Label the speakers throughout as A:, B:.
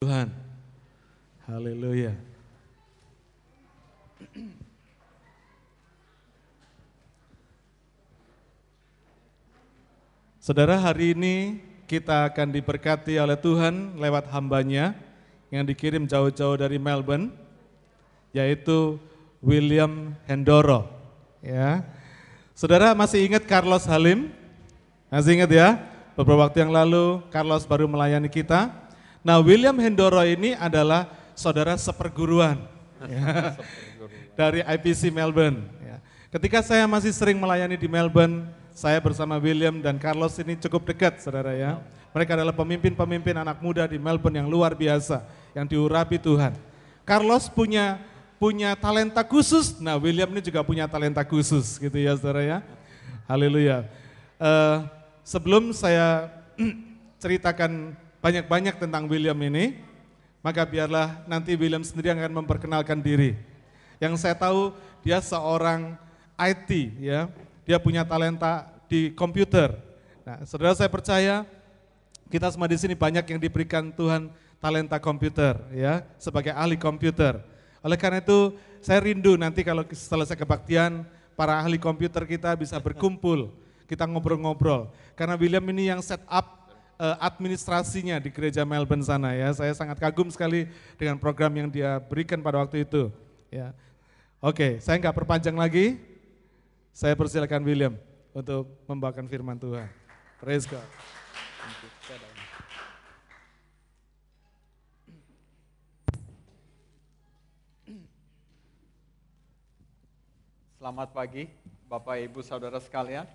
A: Tuhan. Haleluya. Saudara, hari ini kita akan diberkati oleh Tuhan lewat hambanya yang dikirim jauh-jauh dari Melbourne, yaitu William Hendoro. Ya, Saudara masih ingat Carlos Halim? Masih ingat ya? Beberapa waktu yang lalu Carlos baru melayani kita. Nah William Hendoro ini adalah saudara seperguruan ya, dari IPC Melbourne. Ya. Ketika saya masih sering melayani di Melbourne, saya bersama William dan Carlos ini cukup dekat saudara ya. Mereka adalah pemimpin-pemimpin anak muda di Melbourne yang luar biasa, yang diurapi Tuhan. Carlos punya punya talenta khusus, nah William ini juga punya talenta khusus gitu ya saudara ya. Haleluya. Uh, sebelum saya ceritakan banyak-banyak tentang William ini, maka biarlah nanti William sendiri akan memperkenalkan diri. Yang saya tahu dia seorang IT ya, dia punya talenta di komputer. Nah, saudara saya percaya kita semua di sini banyak yang diberikan Tuhan talenta komputer ya, sebagai ahli komputer. Oleh karena itu saya rindu nanti kalau selesai kebaktian para ahli komputer kita bisa berkumpul, kita ngobrol-ngobrol. Karena William ini yang set up uh, administrasinya di gereja Melbourne sana ya. Saya sangat kagum sekali dengan program yang dia berikan pada waktu itu. Ya. Oke, saya nggak perpanjang lagi. Saya persilakan William untuk membawakan firman Tuhan. Praise God.
B: Selamat pagi, Bapak Ibu Saudara sekalian.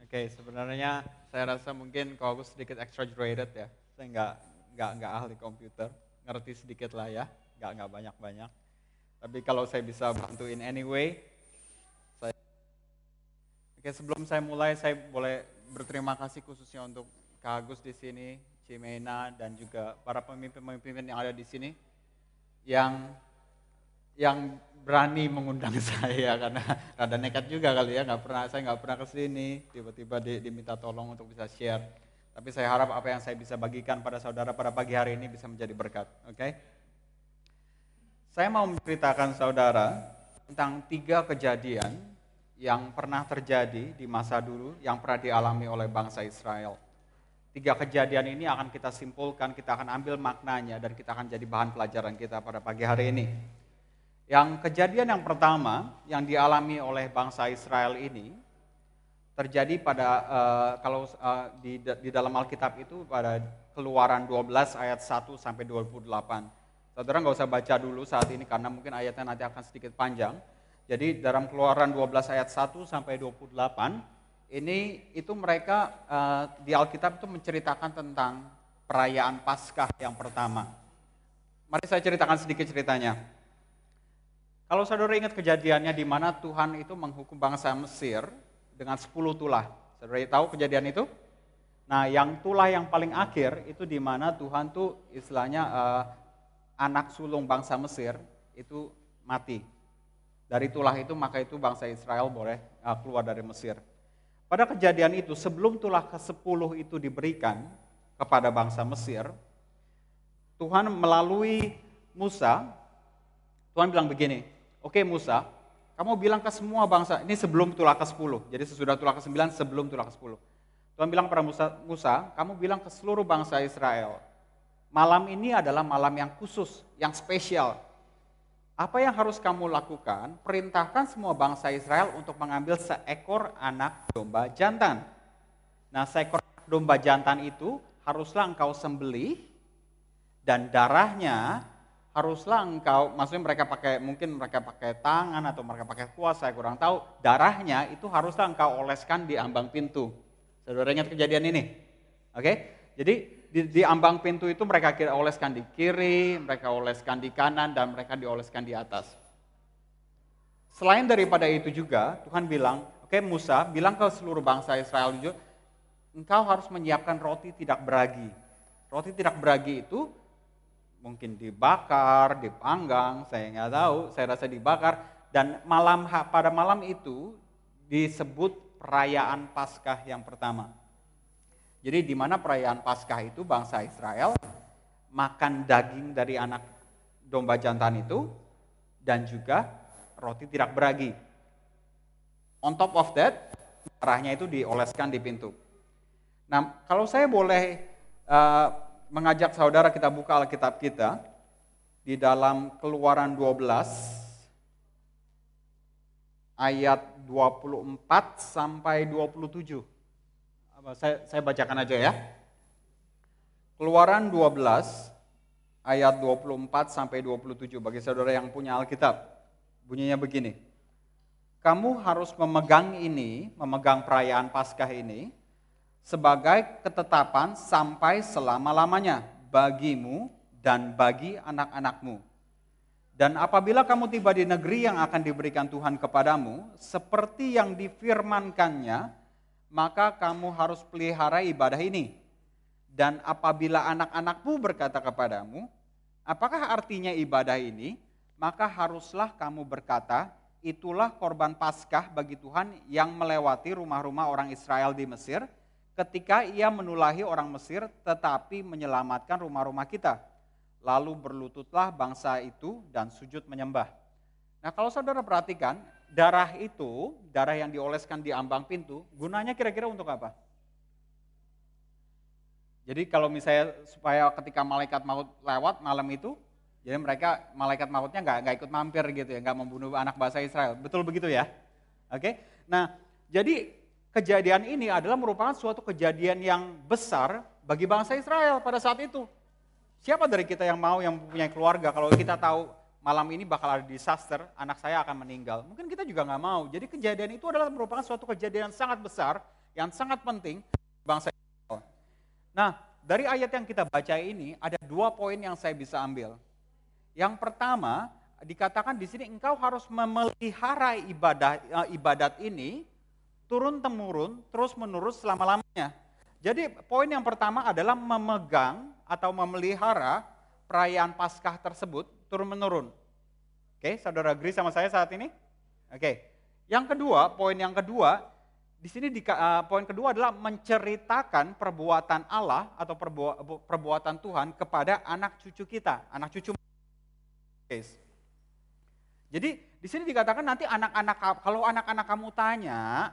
B: Oke, sebenarnya saya rasa mungkin kalau aku sedikit exaggerated ya. Saya nggak nggak nggak ahli komputer, ngerti sedikit lah ya, nggak nggak banyak banyak. Tapi kalau saya bisa bantuin anyway, saya. Oke, sebelum saya mulai, saya boleh berterima kasih khususnya untuk Kak Agus di sini, Cimena dan juga para pemimpin-pemimpin yang ada di sini yang yang berani mengundang saya karena rada nekat juga kali ya nggak pernah saya nggak pernah ke sini tiba-tiba di, diminta tolong untuk bisa share. Tapi saya harap apa yang saya bisa bagikan pada saudara pada pagi hari ini bisa menjadi berkat oke? Okay? saya mau menceritakan saudara tentang tiga kejadian yang pernah terjadi di masa dulu yang pernah dialami oleh bangsa Israel. Tiga kejadian ini akan kita simpulkan kita akan ambil maknanya dan kita akan jadi bahan pelajaran kita pada pagi hari ini yang kejadian yang pertama yang dialami oleh bangsa Israel ini terjadi pada uh, kalau uh, di, di dalam Alkitab itu pada Keluaran 12 ayat 1 sampai 28. Saudara nggak usah baca dulu saat ini karena mungkin ayatnya nanti akan sedikit panjang. Jadi dalam Keluaran 12 ayat 1 sampai 28 ini itu mereka uh, di Alkitab itu menceritakan tentang perayaan Paskah yang pertama. Mari saya ceritakan sedikit ceritanya. Kalau saudara ingat kejadiannya di mana Tuhan itu menghukum bangsa Mesir dengan 10 tulah. Saudara tahu kejadian itu? Nah, yang tulah yang paling akhir itu di mana Tuhan tuh istilahnya uh, anak sulung bangsa Mesir itu mati. Dari tulah itu maka itu bangsa Israel boleh uh, keluar dari Mesir. Pada kejadian itu sebelum tulah ke-10 itu diberikan kepada bangsa Mesir, Tuhan melalui Musa, Tuhan bilang begini, Oke Musa, kamu bilang ke semua bangsa, ini sebelum tulah ke-10, jadi sesudah tulah ke-9 sebelum tulah ke-10. Tuhan bilang pada Musa, Musa, kamu bilang ke seluruh bangsa Israel, malam ini adalah malam yang khusus, yang spesial. Apa yang harus kamu lakukan? Perintahkan semua bangsa Israel untuk mengambil seekor anak domba jantan. Nah, seekor domba jantan itu haruslah engkau sembelih dan darahnya haruslah engkau, maksudnya mereka pakai, mungkin mereka pakai tangan atau mereka pakai kuas, saya kurang tahu, darahnya itu haruslah engkau oleskan di ambang pintu. Saudara ingat kejadian ini? Oke, jadi di, di ambang pintu itu mereka kira oleskan di kiri, mereka oleskan di kanan, dan mereka dioleskan di atas. Selain daripada itu juga, Tuhan bilang, oke okay, Musa, bilang ke seluruh bangsa Israel juga, engkau harus menyiapkan roti tidak beragi. Roti tidak beragi itu mungkin dibakar, dipanggang, saya nggak tahu, saya rasa dibakar. Dan malam pada malam itu disebut perayaan Paskah yang pertama. Jadi di mana perayaan Paskah itu bangsa Israel makan daging dari anak domba jantan itu dan juga roti tidak beragi. On top of that, darahnya itu dioleskan di pintu. Nah, kalau saya boleh uh, mengajak saudara kita buka Alkitab kita di dalam Keluaran 12 ayat 24 sampai 27. Saya, saya bacakan aja ya. Keluaran 12 ayat 24 sampai 27 bagi saudara yang punya Alkitab. Bunyinya begini. Kamu harus memegang ini, memegang perayaan Paskah ini sebagai ketetapan sampai selama-lamanya bagimu dan bagi anak-anakmu. Dan apabila kamu tiba di negeri yang akan diberikan Tuhan kepadamu, seperti yang difirmankannya, maka kamu harus pelihara ibadah ini. Dan apabila anak-anakmu berkata kepadamu, apakah artinya ibadah ini? Maka haruslah kamu berkata, itulah korban paskah bagi Tuhan yang melewati rumah-rumah orang Israel di Mesir, ketika ia menulahi orang Mesir tetapi menyelamatkan rumah-rumah kita Lalu berlututlah bangsa itu dan sujud menyembah. Nah kalau saudara perhatikan, darah itu, darah yang dioleskan di ambang pintu, gunanya kira-kira untuk apa? Jadi kalau misalnya supaya ketika malaikat maut lewat malam itu, jadi mereka malaikat mautnya nggak nggak ikut mampir gitu ya, nggak membunuh anak bangsa Israel. Betul begitu ya? Oke. Nah, jadi kejadian ini adalah merupakan suatu kejadian yang besar bagi bangsa Israel pada saat itu. Siapa dari kita yang mau yang punya keluarga kalau kita tahu malam ini bakal ada disaster, anak saya akan meninggal. Mungkin kita juga nggak mau. Jadi kejadian itu adalah merupakan suatu kejadian yang sangat besar, yang sangat penting bangsa Israel. Nah, dari ayat yang kita baca ini ada dua poin yang saya bisa ambil. Yang pertama, dikatakan di sini engkau harus memelihara ibadah eh, ibadat ini turun temurun terus menerus selama lamanya. Jadi poin yang pertama adalah memegang atau memelihara perayaan Paskah tersebut turun-menurun. Oke, saudara agree sama saya saat ini? Oke. Yang kedua, poin yang kedua, di sini di, uh, poin kedua adalah menceritakan perbuatan Allah atau perbu, perbuatan Tuhan kepada anak cucu kita, anak cucu. Jadi di sini dikatakan nanti anak-anak kalau anak-anak kamu tanya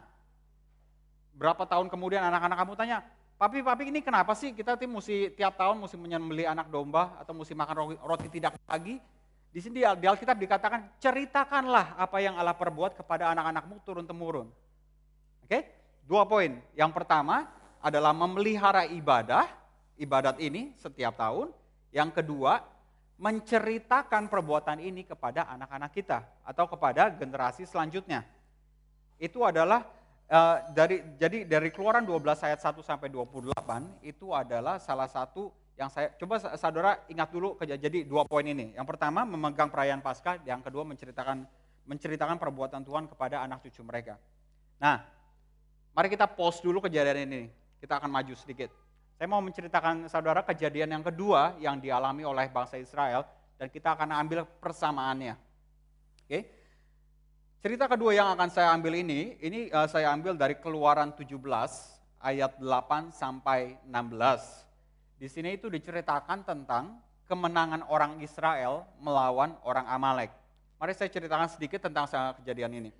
B: berapa tahun kemudian anak-anak kamu tanya, Papi, papi ini kenapa sih kita tim mesti tiap tahun mesti menyembeli anak domba atau mesti makan roti, tidak pagi? Di sini di Alkitab dikatakan ceritakanlah apa yang Allah perbuat kepada anak-anakmu turun temurun. Oke, dua poin. Yang pertama adalah memelihara ibadah, ibadat ini setiap tahun. Yang kedua, menceritakan perbuatan ini kepada anak-anak kita atau kepada generasi selanjutnya. Itu adalah Uh, dari jadi dari Keluaran 12 ayat 1 sampai 28 itu adalah salah satu yang saya coba saudara ingat dulu jadi dua poin ini. Yang pertama memegang perayaan Paskah, yang kedua menceritakan menceritakan perbuatan Tuhan kepada anak cucu mereka. Nah, mari kita pause dulu kejadian ini. Kita akan maju sedikit. Saya mau menceritakan saudara kejadian yang kedua yang dialami oleh bangsa Israel dan kita akan ambil persamaannya. Oke. Okay? Cerita kedua yang akan saya ambil ini, ini uh, saya ambil dari Keluaran 17 ayat 8 sampai 16. Di sini itu diceritakan tentang kemenangan orang Israel melawan orang Amalek. Mari saya ceritakan sedikit tentang kejadian ini.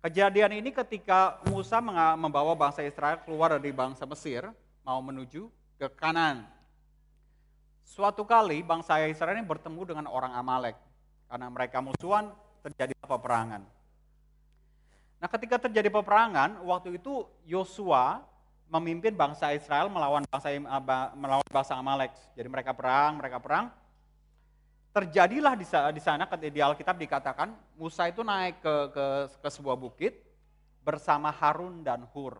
B: Kejadian ini ketika Musa membawa bangsa Israel keluar dari bangsa Mesir, mau menuju ke kanan. Suatu kali bangsa Israel ini bertemu dengan orang Amalek. Karena mereka musuhan, terjadi peperangan. Nah ketika terjadi peperangan, waktu itu Yosua memimpin bangsa Israel melawan bangsa eh, melawan bangsa Amalek. Jadi mereka perang, mereka perang. Terjadilah di sana di Alkitab dikatakan Musa itu naik ke, ke, ke sebuah bukit bersama Harun dan Hur.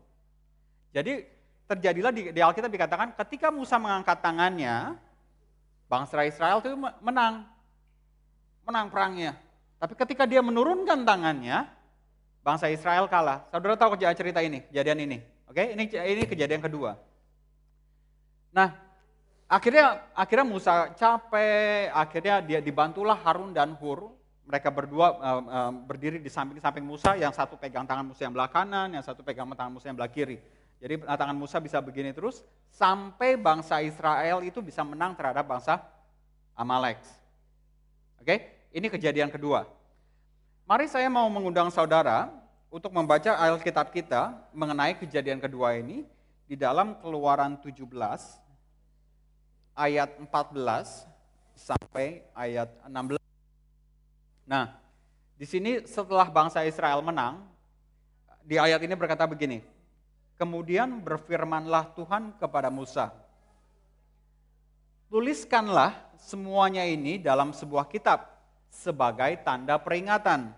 B: Jadi terjadilah di, di Alkitab dikatakan ketika Musa mengangkat tangannya, bangsa Israel itu menang. Menang perangnya. Tapi ketika dia menurunkan tangannya, bangsa Israel kalah. Saudara tahu cerita ini, kejadian ini. Oke, ini ini kejadian kedua. Nah, akhirnya akhirnya Musa capek, akhirnya dia dibantulah Harun dan Hur. Mereka berdua uh, uh, berdiri di samping-samping Musa, yang satu pegang tangan Musa yang belah kanan, yang satu pegang tangan Musa yang belah kiri. Jadi tangan Musa bisa begini terus sampai bangsa Israel itu bisa menang terhadap bangsa Amalek. Oke, ini kejadian kedua. Mari saya mau mengundang saudara untuk membaca Alkitab kita mengenai kejadian kedua ini di dalam Keluaran 17 ayat 14 sampai ayat 16. Nah, di sini setelah bangsa Israel menang, di ayat ini berkata begini, Kemudian berfirmanlah Tuhan kepada Musa, Tuliskanlah semuanya ini dalam sebuah kitab sebagai tanda peringatan.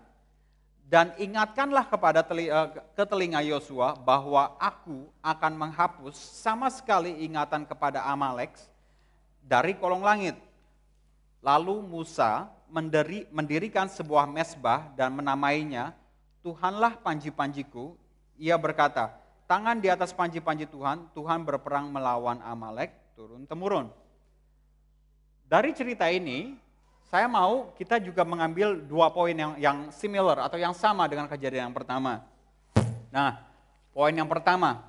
B: Dan ingatkanlah kepada uh, ke telinga Yosua bahwa aku akan menghapus sama sekali ingatan kepada Amalek dari kolong langit. Lalu Musa menderi, mendirikan sebuah mesbah dan menamainya Tuhanlah panji-panjiku. Ia berkata, tangan di atas panji-panji Tuhan, Tuhan berperang melawan Amalek turun-temurun. Dari cerita ini, saya mau kita juga mengambil dua poin yang, yang similar atau yang sama dengan kejadian yang pertama. Nah, poin yang pertama,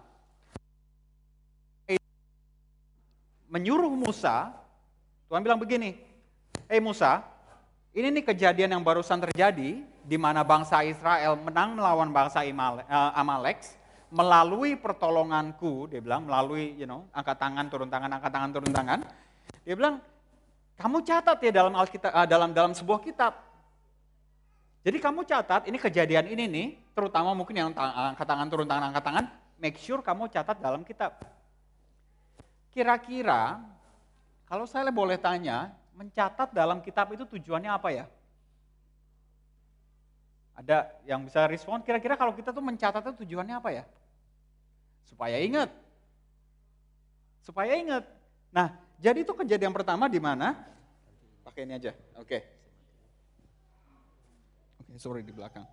B: menyuruh Musa, Tuhan bilang begini, Hei Musa, ini nih kejadian yang barusan terjadi, di mana bangsa Israel menang melawan bangsa eh, Amalek, melalui pertolonganku, dia bilang melalui you know, angkat tangan, turun tangan, angkat tangan, turun tangan. Dia bilang, kamu catat ya dalam Alkitab, uh, dalam dalam sebuah kitab. Jadi kamu catat, ini kejadian ini nih, terutama mungkin yang angkat tangan, turun tangan, angkat tangan, make sure kamu catat dalam kitab. Kira-kira, kalau saya boleh tanya, mencatat dalam kitab itu tujuannya apa ya? Ada yang bisa respon, kira-kira kalau kita tuh mencatat itu tujuannya apa ya? Supaya ingat. Supaya ingat. Nah, jadi itu kejadian pertama di mana? Pakai ini aja. Oke. Okay. Oke, okay, sorry di belakang.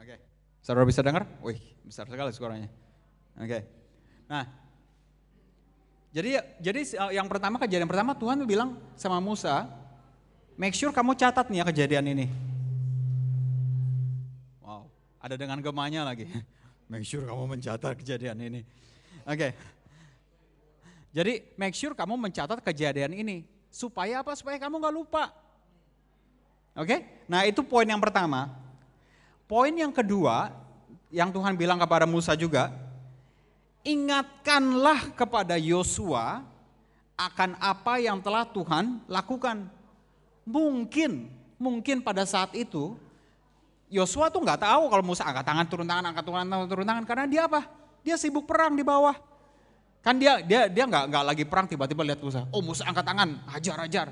B: Oke. Okay. Saudara bisa dengar? Wih, besar sekali suaranya. Oke. Okay. Nah, jadi jadi eh, yang pertama kejadian pertama Tuhan bilang sama Musa, make sure kamu catat nih ya kejadian ini. Wow, ada dengan gemanya lagi. Make sure kamu mencatat kejadian ini. Oke. Okay. Jadi make sure kamu mencatat kejadian ini. Supaya apa? Supaya kamu gak lupa. Oke? Okay? Nah itu poin yang pertama. Poin yang kedua, yang Tuhan bilang kepada Musa juga, ingatkanlah kepada Yosua akan apa yang telah Tuhan lakukan. Mungkin, mungkin pada saat itu Yosua tuh nggak tahu kalau Musa angkat tangan turun tangan angkat tangan turun tangan karena dia apa? Dia sibuk perang di bawah. Kan dia dia dia nggak nggak lagi perang tiba-tiba lihat Musa. Oh Musa angkat tangan, hajar hajar.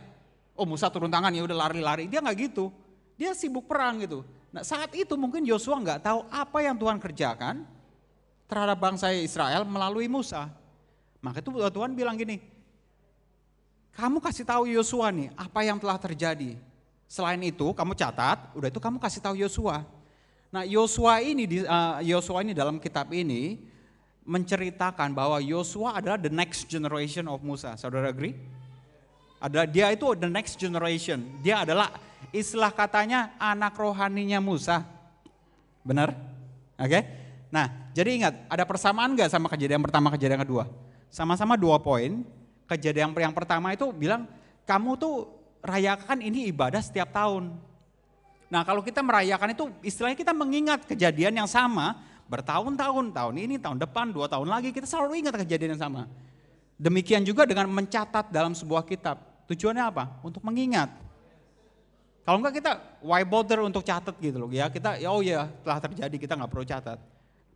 B: Oh Musa turun tangan ya udah lari-lari. Dia nggak gitu. Dia sibuk perang gitu. Nah saat itu mungkin Yosua nggak tahu apa yang Tuhan kerjakan terhadap bangsa Israel melalui Musa. Maka itu Tuhan bilang gini, kamu kasih tahu Yosua nih apa yang telah terjadi. Selain itu, kamu catat, udah itu kamu kasih tahu Yosua. Nah, Yosua ini uh, Yosua ini dalam kitab ini menceritakan bahwa Yosua adalah the next generation of Musa. Saudara agree? Ada dia itu the next generation. Dia adalah istilah katanya anak rohaninya Musa. Benar? Oke? Okay? Nah, jadi ingat, ada persamaan nggak sama kejadian pertama, kejadian kedua? Sama-sama dua poin. Kejadian yang pertama itu bilang, kamu tuh rayakan ini ibadah setiap tahun. Nah kalau kita merayakan itu istilahnya kita mengingat kejadian yang sama bertahun-tahun, tahun ini, tahun depan, dua tahun lagi kita selalu ingat kejadian yang sama. Demikian juga dengan mencatat dalam sebuah kitab. Tujuannya apa? Untuk mengingat. Kalau enggak kita why bother untuk catat gitu loh ya kita ya oh ya telah terjadi kita nggak perlu catat.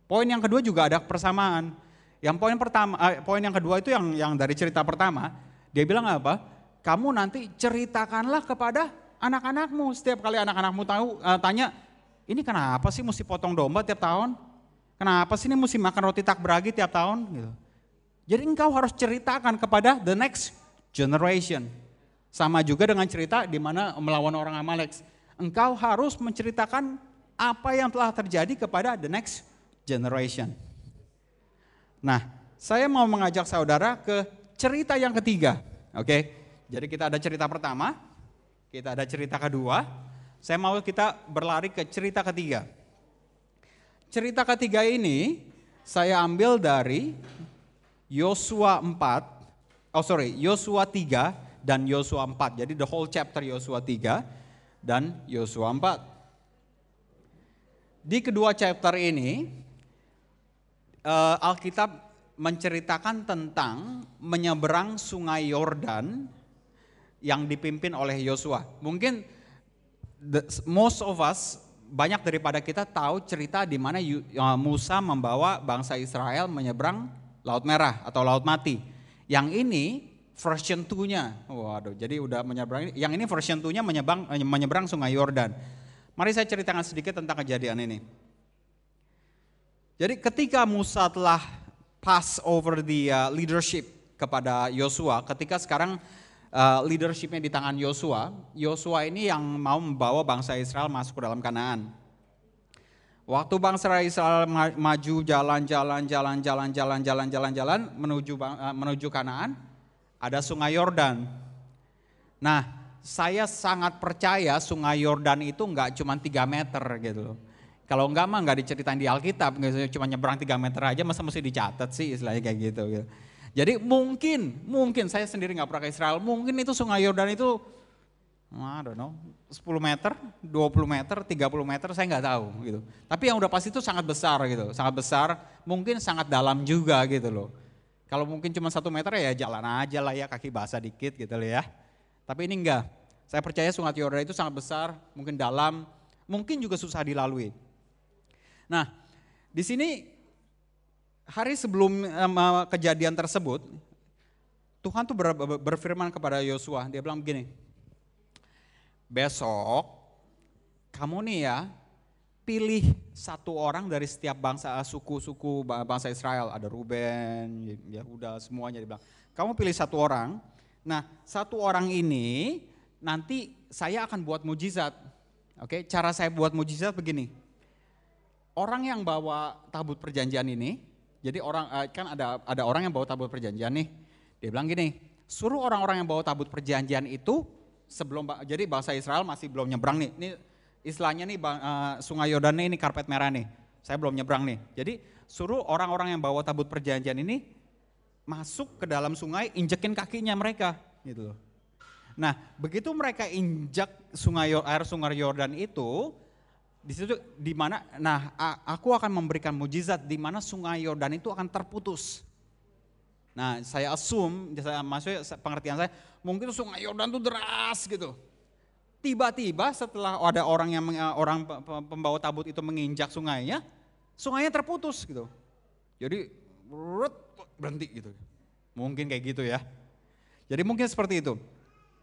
B: Poin yang kedua juga ada persamaan. Yang poin pertama, eh, poin yang kedua itu yang yang dari cerita pertama dia bilang apa? kamu nanti ceritakanlah kepada anak-anakmu. Setiap kali anak-anakmu tahu uh, tanya, ini kenapa sih mesti potong domba tiap tahun? Kenapa sih ini mesti makan roti tak beragi tiap tahun? Gitu. Jadi engkau harus ceritakan kepada the next generation. Sama juga dengan cerita di mana melawan orang Amalek. Engkau harus menceritakan apa yang telah terjadi kepada the next generation. Nah, saya mau mengajak saudara ke cerita yang ketiga. Oke? Jadi kita ada cerita pertama, kita ada cerita kedua, saya mau kita berlari ke cerita ketiga. Cerita ketiga ini saya ambil dari Yosua 4, oh sorry, Yosua 3 dan Yosua 4. Jadi the whole chapter Yosua 3 dan Yosua 4. Di kedua chapter ini, uh, Alkitab menceritakan tentang menyeberang sungai Yordan yang dipimpin oleh Yosua. Mungkin the, most of us banyak daripada kita tahu cerita di mana Musa membawa bangsa Israel menyeberang Laut Merah atau Laut Mati. Yang ini version 2-nya. Waduh, jadi udah menyeberang. Yang ini version 2-nya menyeberang, menyeberang Sungai Yordan. Mari saya ceritakan sedikit tentang kejadian ini. Jadi ketika Musa telah pass over the uh, leadership kepada Yosua, ketika sekarang uh, leadershipnya di tangan Yosua. Yosua ini yang mau membawa bangsa Israel masuk ke dalam Kanaan. Waktu bangsa Israel maju jalan-jalan, jalan-jalan, jalan-jalan, jalan-jalan menuju uh, menuju Kanaan, ada Sungai Yordan. Nah, saya sangat percaya Sungai Yordan itu enggak cuma 3 meter gitu loh. Kalau enggak mah enggak diceritain di Alkitab, cuma nyebrang 3 meter aja masa mesti dicatat sih istilahnya kayak gitu. gitu. Jadi mungkin, mungkin saya sendiri nggak pernah ke Israel, mungkin itu sungai Yordan itu, I don't know, 10 meter, 20 meter, 30 meter, saya nggak tahu gitu. Tapi yang udah pasti itu sangat besar gitu, sangat besar, mungkin sangat dalam juga gitu loh. Kalau mungkin cuma satu meter ya jalan aja lah ya, kaki basah dikit gitu loh ya. Tapi ini enggak, saya percaya sungai Yordan itu sangat besar, mungkin dalam, mungkin juga susah dilalui. Nah, di sini hari sebelum um, kejadian tersebut, Tuhan tuh ber, berfirman kepada Yosua, dia bilang begini, besok kamu nih ya pilih satu orang dari setiap bangsa suku-suku bangsa Israel, ada Ruben, Yehuda, semuanya dia bilang, kamu pilih satu orang. Nah, satu orang ini nanti saya akan buat mujizat. Oke, cara saya buat mujizat begini. Orang yang bawa tabut perjanjian ini, jadi orang eh, kan ada ada orang yang bawa tabut perjanjian nih. Dia bilang gini, suruh orang-orang yang bawa tabut perjanjian itu sebelum jadi bahasa Israel masih belum nyebrang nih. Ini istilahnya nih uh, Sungai Yordan ini karpet merah nih. Saya belum nyebrang nih. Jadi suruh orang-orang yang bawa tabut perjanjian ini masuk ke dalam sungai, injekin kakinya mereka gitu loh. Nah, begitu mereka injak sungai air sungai Yordan itu, di situ di mana nah aku akan memberikan mujizat di mana sungai Yordan itu akan terputus. Nah, saya assume, saya maksudnya pengertian saya, mungkin sungai Yordan itu deras gitu. Tiba-tiba setelah ada orang yang orang pembawa tabut itu menginjak sungainya, sungainya terputus gitu. Jadi berhenti gitu. Mungkin kayak gitu ya. Jadi mungkin seperti itu.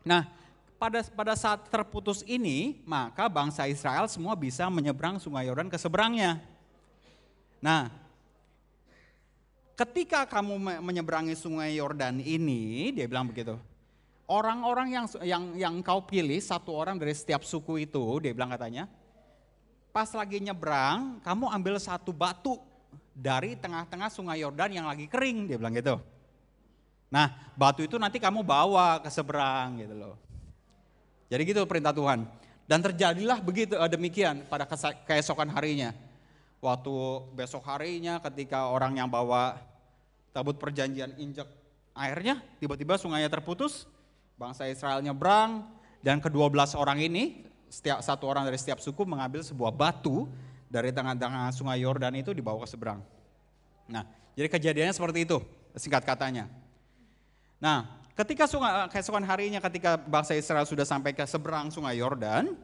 B: Nah, pada pada saat terputus ini, maka bangsa Israel semua bisa menyeberang sungai Yordan ke seberangnya. Nah, ketika kamu menyeberangi sungai Yordan ini, dia bilang begitu. Orang-orang yang yang yang kau pilih satu orang dari setiap suku itu, dia bilang katanya, pas lagi nyebrang, kamu ambil satu batu dari tengah-tengah sungai Yordan yang lagi kering, dia bilang gitu. Nah, batu itu nanti kamu bawa ke seberang gitu loh. Jadi gitu perintah Tuhan. Dan terjadilah begitu eh, demikian pada keesokan harinya. Waktu besok harinya ketika orang yang bawa tabut perjanjian injak airnya, tiba-tiba sungainya terputus, bangsa Israel nyebrang, dan kedua belas orang ini, setiap satu orang dari setiap suku mengambil sebuah batu dari tengah-tengah sungai Yordan itu dibawa ke seberang. Nah, jadi kejadiannya seperti itu, singkat katanya. Nah, Ketika sungai, keesokan harinya ketika bangsa Israel sudah sampai ke seberang sungai Yordan,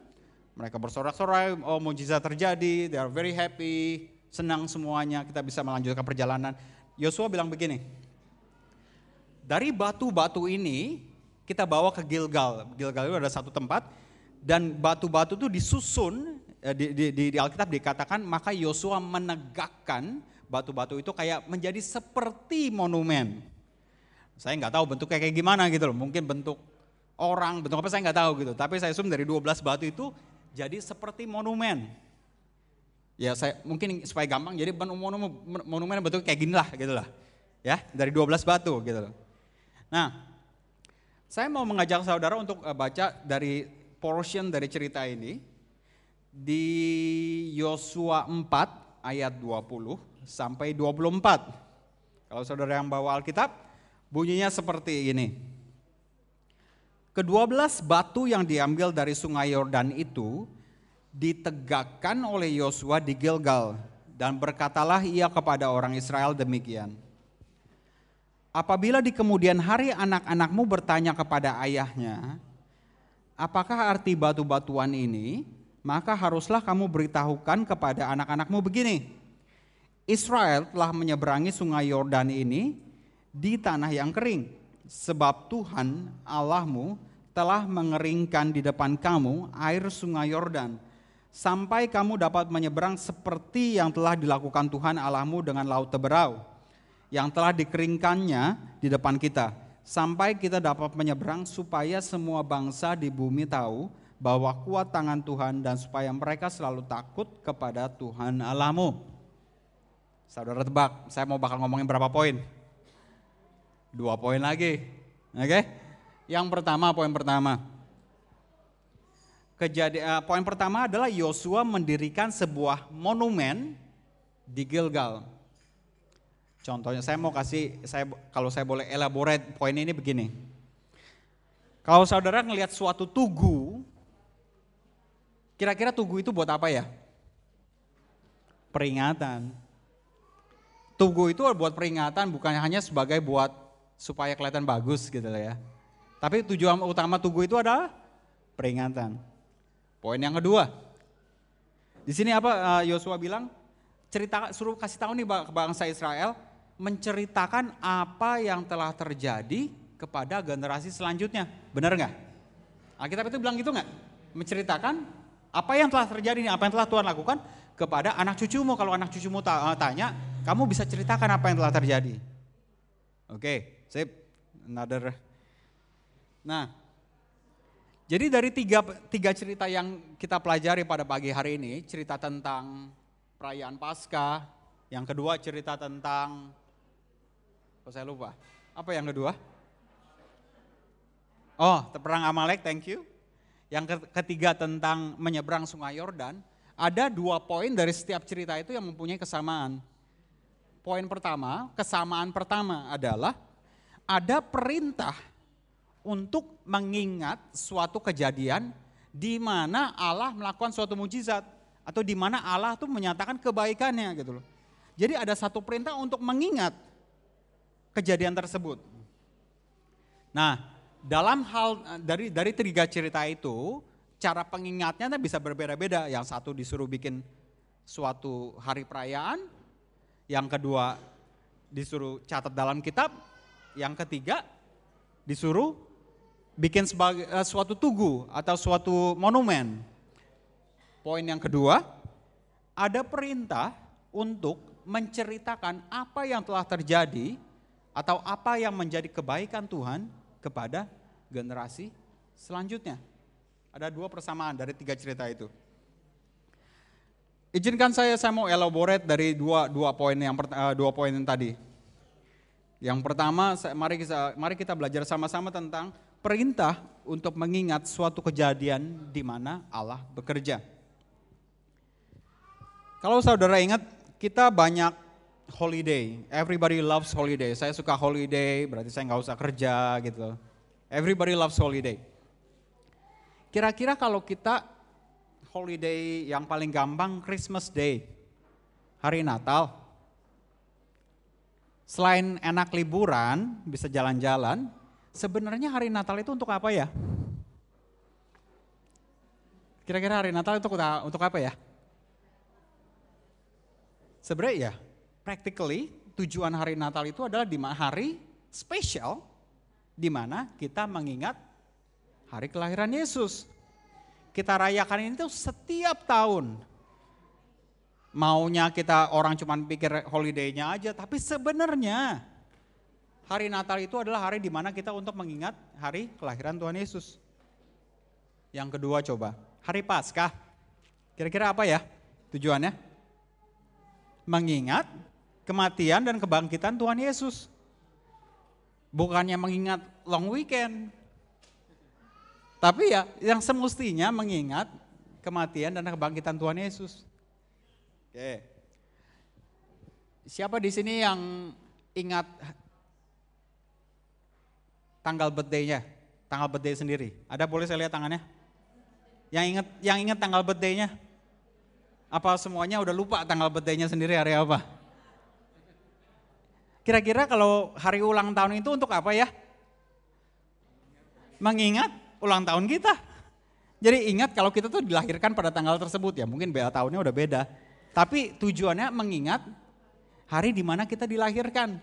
B: mereka bersorak-sorai, oh mujizat terjadi, they are very happy, senang semuanya, kita bisa melanjutkan perjalanan. Yosua bilang begini, dari batu-batu ini kita bawa ke Gilgal. Gilgal itu ada satu tempat dan batu-batu itu disusun eh, di, di, di, di Alkitab dikatakan maka Yosua menegakkan batu-batu itu kayak menjadi seperti monumen. Saya nggak tahu bentuknya kayak gimana gitu loh. Mungkin bentuk orang, bentuk apa saya nggak tahu gitu. Tapi saya assume dari 12 batu itu jadi seperti monumen. Ya saya mungkin supaya gampang jadi monumen, monumen bentuk kayak gini lah gitu lah. Ya dari 12 batu gitu loh. Nah saya mau mengajak saudara untuk eh, baca dari portion dari cerita ini di Yosua 4 ayat 20 sampai 24. Kalau saudara yang bawa Alkitab, bunyinya seperti ini. Kedua belas batu yang diambil dari sungai Yordan itu ditegakkan oleh Yosua di Gilgal dan berkatalah ia kepada orang Israel demikian. Apabila di kemudian hari anak-anakmu bertanya kepada ayahnya, apakah arti batu-batuan ini? Maka haruslah kamu beritahukan kepada anak-anakmu begini. Israel telah menyeberangi sungai Yordan ini di tanah yang kering sebab Tuhan Allahmu telah mengeringkan di depan kamu air sungai Yordan sampai kamu dapat menyeberang seperti yang telah dilakukan Tuhan Allahmu dengan laut Teberau yang telah dikeringkannya di depan kita sampai kita dapat menyeberang supaya semua bangsa di bumi tahu bahwa kuat tangan Tuhan dan supaya mereka selalu takut kepada Tuhan Allahmu. Saudara tebak, saya mau bakal ngomongin berapa poin? Dua poin lagi. Oke? Okay? Yang pertama, poin pertama. Kejadian uh, poin pertama adalah Yosua mendirikan sebuah monumen di Gilgal. Contohnya saya mau kasih saya kalau saya boleh elaborate poin ini begini. Kalau saudara ngelihat suatu tugu, kira-kira tugu itu buat apa ya? Peringatan. Tugu itu buat peringatan bukan hanya sebagai buat supaya kelihatan bagus gitu ya. Tapi tujuan utama tugu itu adalah peringatan. Poin yang kedua. Di sini apa eh, Yosua bilang? Cerita suruh kasih tahu nih ke bangsa Israel menceritakan apa yang telah terjadi kepada generasi selanjutnya. Benar nggak? Alkitab itu bilang gitu nggak? Menceritakan apa yang telah terjadi nih, apa yang telah Tuhan lakukan kepada anak cucumu. Kalau anak cucumu eh, tanya, kamu bisa ceritakan apa yang telah terjadi. Oke, okay. Sip, another. Nah, jadi dari tiga, tiga cerita yang kita pelajari pada pagi hari ini, cerita tentang perayaan Paskah, yang kedua cerita tentang, oh saya lupa, apa yang kedua? Oh, perang Amalek, thank you. Yang ketiga tentang menyeberang sungai Yordan, ada dua poin dari setiap cerita itu yang mempunyai kesamaan. Poin pertama, kesamaan pertama adalah ada perintah untuk mengingat suatu kejadian di mana Allah melakukan suatu mujizat atau di mana Allah tuh menyatakan kebaikannya gitu loh. Jadi ada satu perintah untuk mengingat kejadian tersebut. Nah, dalam hal dari dari tiga cerita itu, cara pengingatnya bisa berbeda-beda. Yang satu disuruh bikin suatu hari perayaan, yang kedua disuruh catat dalam kitab, yang ketiga, disuruh bikin sebagai uh, suatu tugu atau suatu monumen. Poin yang kedua, ada perintah untuk menceritakan apa yang telah terjadi atau apa yang menjadi kebaikan Tuhan kepada generasi selanjutnya. Ada dua persamaan dari tiga cerita itu. Izinkan saya saya mau elaborate dari dua dua poin yang uh, dua poin yang tadi. Yang pertama, mari kita, mari kita belajar sama-sama tentang perintah untuk mengingat suatu kejadian di mana Allah bekerja. Kalau saudara ingat, kita banyak holiday. Everybody loves holiday. Saya suka holiday, berarti saya nggak usah kerja gitu. Everybody loves holiday. Kira-kira kalau kita holiday yang paling gampang Christmas Day, hari Natal, selain enak liburan, bisa jalan-jalan, sebenarnya hari Natal itu untuk apa ya? Kira-kira hari Natal itu untuk apa ya? Sebenarnya ya, practically tujuan hari Natal itu adalah di hari spesial di mana kita mengingat hari kelahiran Yesus. Kita rayakan ini tuh setiap tahun maunya kita orang cuma pikir holiday-nya aja, tapi sebenarnya hari Natal itu adalah hari di mana kita untuk mengingat hari kelahiran Tuhan Yesus. Yang kedua coba, hari Paskah. Kira-kira apa ya tujuannya? Mengingat kematian dan kebangkitan Tuhan Yesus. Bukannya mengingat long weekend. Tapi ya yang semestinya mengingat kematian dan kebangkitan Tuhan Yesus. Oke. Siapa di sini yang ingat tanggal birthday-nya? Tanggal birthday sendiri. Ada boleh saya lihat tangannya? Yang ingat yang ingat tanggal birthday-nya? Apa semuanya udah lupa tanggal birthday-nya sendiri hari apa? Kira-kira kalau hari ulang tahun itu untuk apa ya? Mengingat ulang tahun kita. Jadi ingat kalau kita tuh dilahirkan pada tanggal tersebut ya, mungkin beda tahunnya udah beda. Tapi tujuannya mengingat hari di mana kita dilahirkan.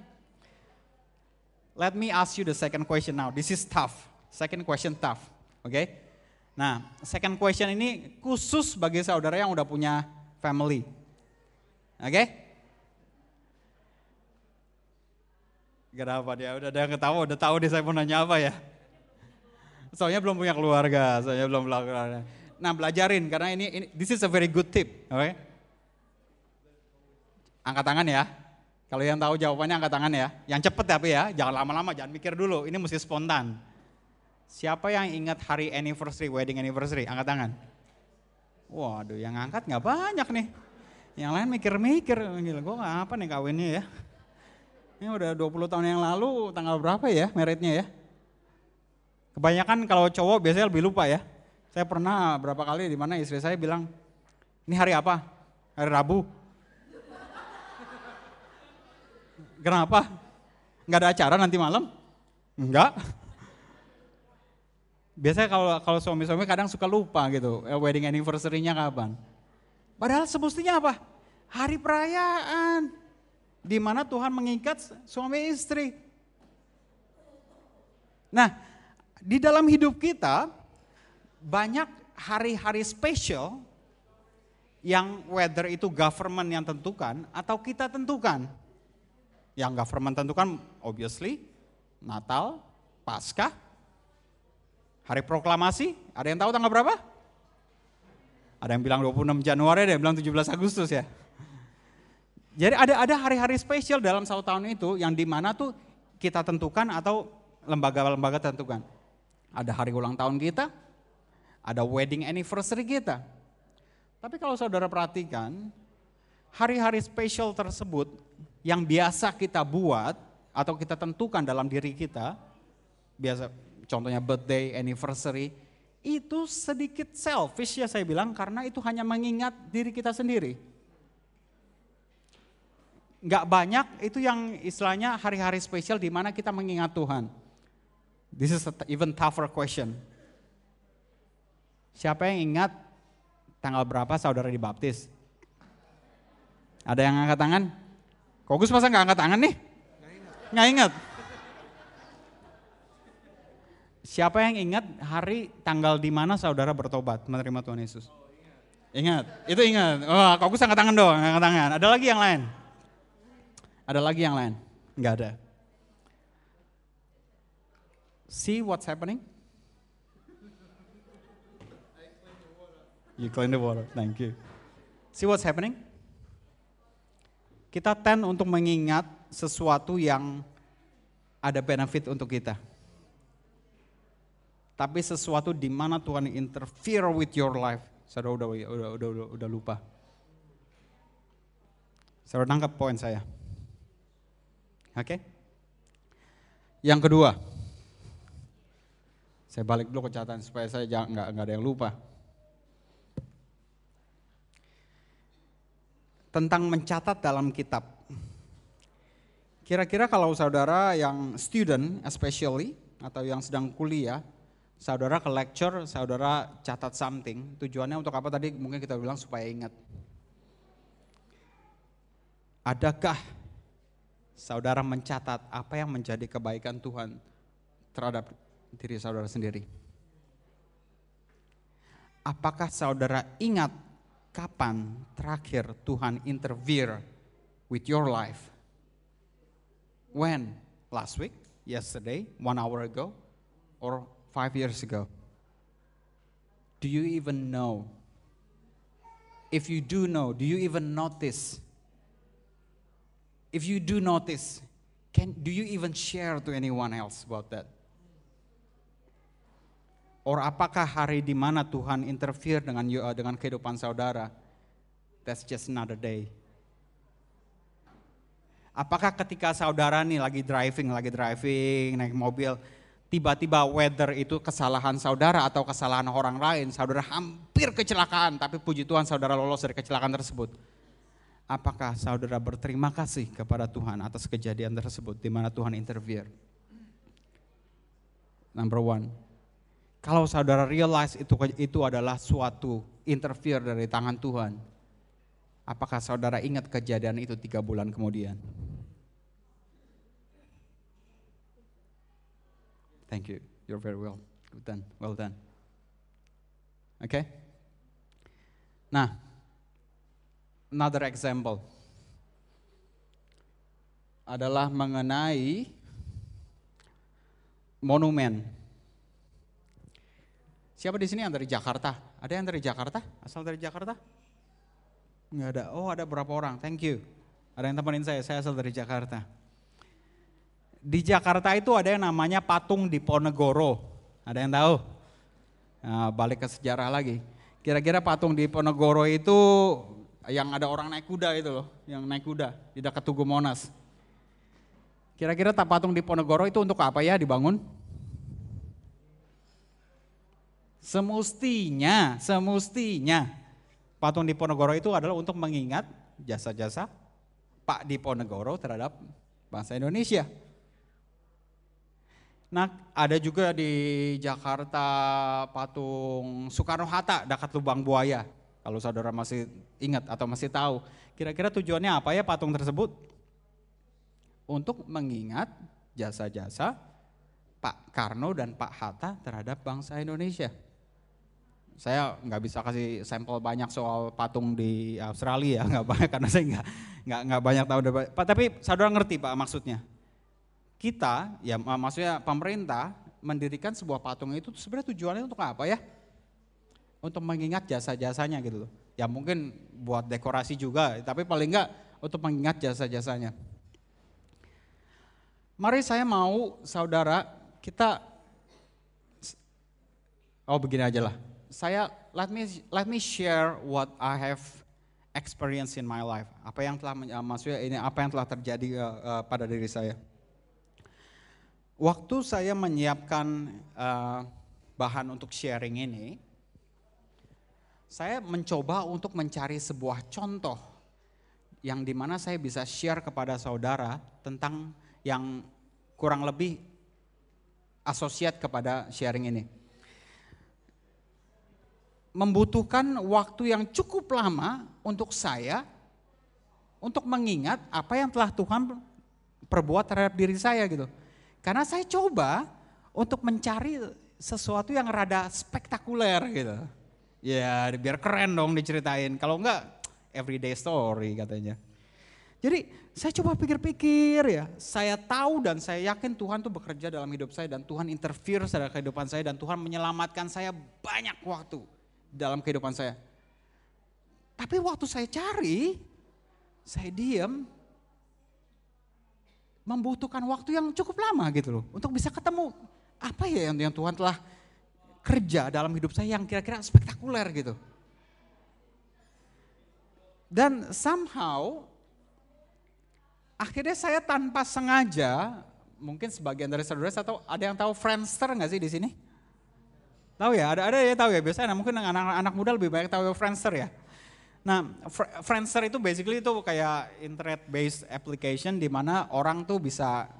B: Let me ask you the second question now. This is tough. Second question tough. Oke. Okay? Nah, second question ini khusus bagi saudara yang udah punya family. Oke? Okay? Kenapa dia udah ada yang ketawa, udah tahu dia saya mau nanya apa ya? Soalnya belum punya keluarga, soalnya belum punya keluarga. Nah belajarin karena ini, ini this is a very good tip, oke? Okay? Angkat tangan ya. Kalau yang tahu jawabannya angkat tangan ya. Yang cepet tapi ya, jangan lama-lama, jangan mikir dulu. Ini mesti spontan. Siapa yang ingat hari anniversary, wedding anniversary? Angkat tangan. Waduh, yang angkat nggak banyak nih. Yang lain mikir-mikir, gila gue apa nih kawinnya ya. Ini udah 20 tahun yang lalu, tanggal berapa ya meritnya ya? Kebanyakan kalau cowok biasanya lebih lupa ya. Saya pernah berapa kali di mana istri saya bilang, ini hari apa? Hari Rabu. Kenapa? Enggak ada acara nanti malam? Enggak. Biasanya kalau kalau suami-suami kadang suka lupa gitu, eh, wedding anniversary-nya kapan. Padahal semestinya apa? Hari perayaan. Di mana Tuhan mengikat suami istri. Nah, di dalam hidup kita banyak hari-hari spesial yang whether itu government yang tentukan atau kita tentukan. Yang government tentukan obviously Natal, Paskah, Hari Proklamasi, ada yang tahu tanggal berapa? Ada yang bilang 26 Januari, ada yang bilang 17 Agustus ya. Jadi ada ada hari-hari spesial dalam satu tahun itu yang di mana tuh kita tentukan atau lembaga-lembaga tentukan. Ada hari ulang tahun kita, ada wedding anniversary kita. Tapi kalau saudara perhatikan, hari-hari spesial tersebut yang biasa kita buat atau kita tentukan dalam diri kita, biasa contohnya birthday, anniversary, itu sedikit selfish ya saya bilang karena itu hanya mengingat diri kita sendiri. Nggak banyak itu yang istilahnya hari-hari spesial di mana kita mengingat Tuhan. This is even tougher question. Siapa yang ingat tanggal berapa saudara dibaptis? Ada yang angkat tangan? Kogus masa nggak angkat tangan nih? Nggak ingat. Siapa yang ingat hari tanggal di mana saudara bertobat menerima Tuhan Yesus? Ingat, itu ingat. Oh, Kogus angkat tangan dong, angkat tangan. Ada lagi yang lain? Ada lagi yang lain? Nggak ada. See what's happening? You clean the water, thank you. See what's happening? Kita tend untuk mengingat sesuatu yang ada benefit untuk kita. Tapi sesuatu di mana Tuhan interfere with your life, saudara udah udah udah udah, udah lupa. Saudara tangkap poin saya. Oke? Okay? Yang kedua, saya balik dulu ke catatan supaya saya nggak nggak ada yang lupa. Tentang mencatat dalam kitab. Kira-kira kalau saudara yang student especially atau yang sedang kuliah, saudara ke lecture, saudara catat something, tujuannya untuk apa tadi mungkin kita bilang supaya ingat. Adakah saudara mencatat apa yang menjadi kebaikan Tuhan terhadap diri saudara sendiri. Apakah saudara ingat kapan terakhir Tuhan interfere with your life? When? Last week? Yesterday? One hour ago? Or five years ago? Do you even know? If you do know, do you even notice? If you do notice, can, do you even share to anyone else about that? Or apakah hari di mana Tuhan interfere dengan uh, dengan kehidupan saudara? That's just another day. Apakah ketika saudara nih lagi driving, lagi driving, naik mobil, tiba-tiba weather itu kesalahan saudara atau kesalahan orang lain, saudara hampir kecelakaan, tapi puji Tuhan saudara lolos dari kecelakaan tersebut. Apakah saudara berterima kasih kepada Tuhan atas kejadian tersebut di mana Tuhan interfere? Number one, kalau saudara realize itu itu adalah suatu interfere dari tangan Tuhan, apakah saudara ingat kejadian itu tiga bulan kemudian? Thank you. You're very well. Good done. Well done. Oke. Okay? Nah, another example adalah mengenai monumen. Siapa di sini yang dari Jakarta? Ada yang dari Jakarta? Asal dari Jakarta? Enggak ada. Oh, ada berapa orang? Thank you. Ada yang temenin saya, saya asal dari Jakarta. Di Jakarta itu ada yang namanya patung di Ponegoro. Ada yang tahu? Nah, balik ke sejarah lagi. Kira-kira patung di Ponegoro itu yang ada orang naik kuda itu loh, yang naik kuda di dekat Tugu Monas. Kira-kira patung di Ponegoro itu untuk apa ya dibangun? Semestinya, semestinya patung di Ponegoro itu adalah untuk mengingat jasa-jasa Pak Diponegoro terhadap bangsa Indonesia. Nah, ada juga di Jakarta patung Soekarno-Hatta dekat Lubang Buaya. Kalau saudara masih ingat atau masih tahu, kira-kira tujuannya apa ya patung tersebut? Untuk mengingat jasa-jasa Pak Karno dan Pak Hatta terhadap bangsa Indonesia. Saya nggak bisa kasih sampel banyak soal patung di Australia, nggak banyak karena saya nggak nggak nggak banyak tahu. Pak, tapi saudara ngerti Pak maksudnya? kita, ya maksudnya pemerintah mendirikan sebuah patung itu sebenarnya tujuannya untuk apa ya? Untuk mengingat jasa-jasanya gitu loh. Ya mungkin buat dekorasi juga, tapi paling enggak untuk mengingat jasa-jasanya. Mari saya mau saudara kita Oh begini aja lah. Saya let me let me share what I have experienced in my life. Apa yang telah maksudnya ini apa yang telah terjadi uh, uh, pada diri saya. Waktu saya menyiapkan uh, bahan untuk sharing ini, saya mencoba untuk mencari sebuah contoh yang di mana saya bisa share kepada saudara tentang yang kurang lebih asosiat kepada sharing ini. Membutuhkan waktu yang cukup lama untuk saya untuk mengingat apa yang telah Tuhan perbuat terhadap diri saya gitu. Karena saya coba untuk mencari sesuatu yang rada spektakuler gitu. Ya biar keren dong diceritain. Kalau enggak everyday story katanya. Jadi saya coba pikir-pikir ya. Saya tahu dan saya yakin Tuhan tuh bekerja dalam hidup saya dan Tuhan interfere dalam kehidupan saya dan Tuhan menyelamatkan saya banyak waktu dalam kehidupan saya. Tapi waktu saya cari, saya diam, membutuhkan waktu yang cukup lama gitu loh untuk bisa ketemu apa ya yang, yang Tuhan telah kerja dalam hidup saya yang kira-kira spektakuler gitu. Dan somehow akhirnya saya tanpa sengaja mungkin sebagian dari saudara atau ada yang tahu Friendster nggak sih di sini? Tahu ya, ada ada ya tahu ya. Biasanya mungkin anak-anak muda lebih banyak tahu Friendster ya. Nah, Friendster itu basically itu kayak internet based application di mana orang tuh bisa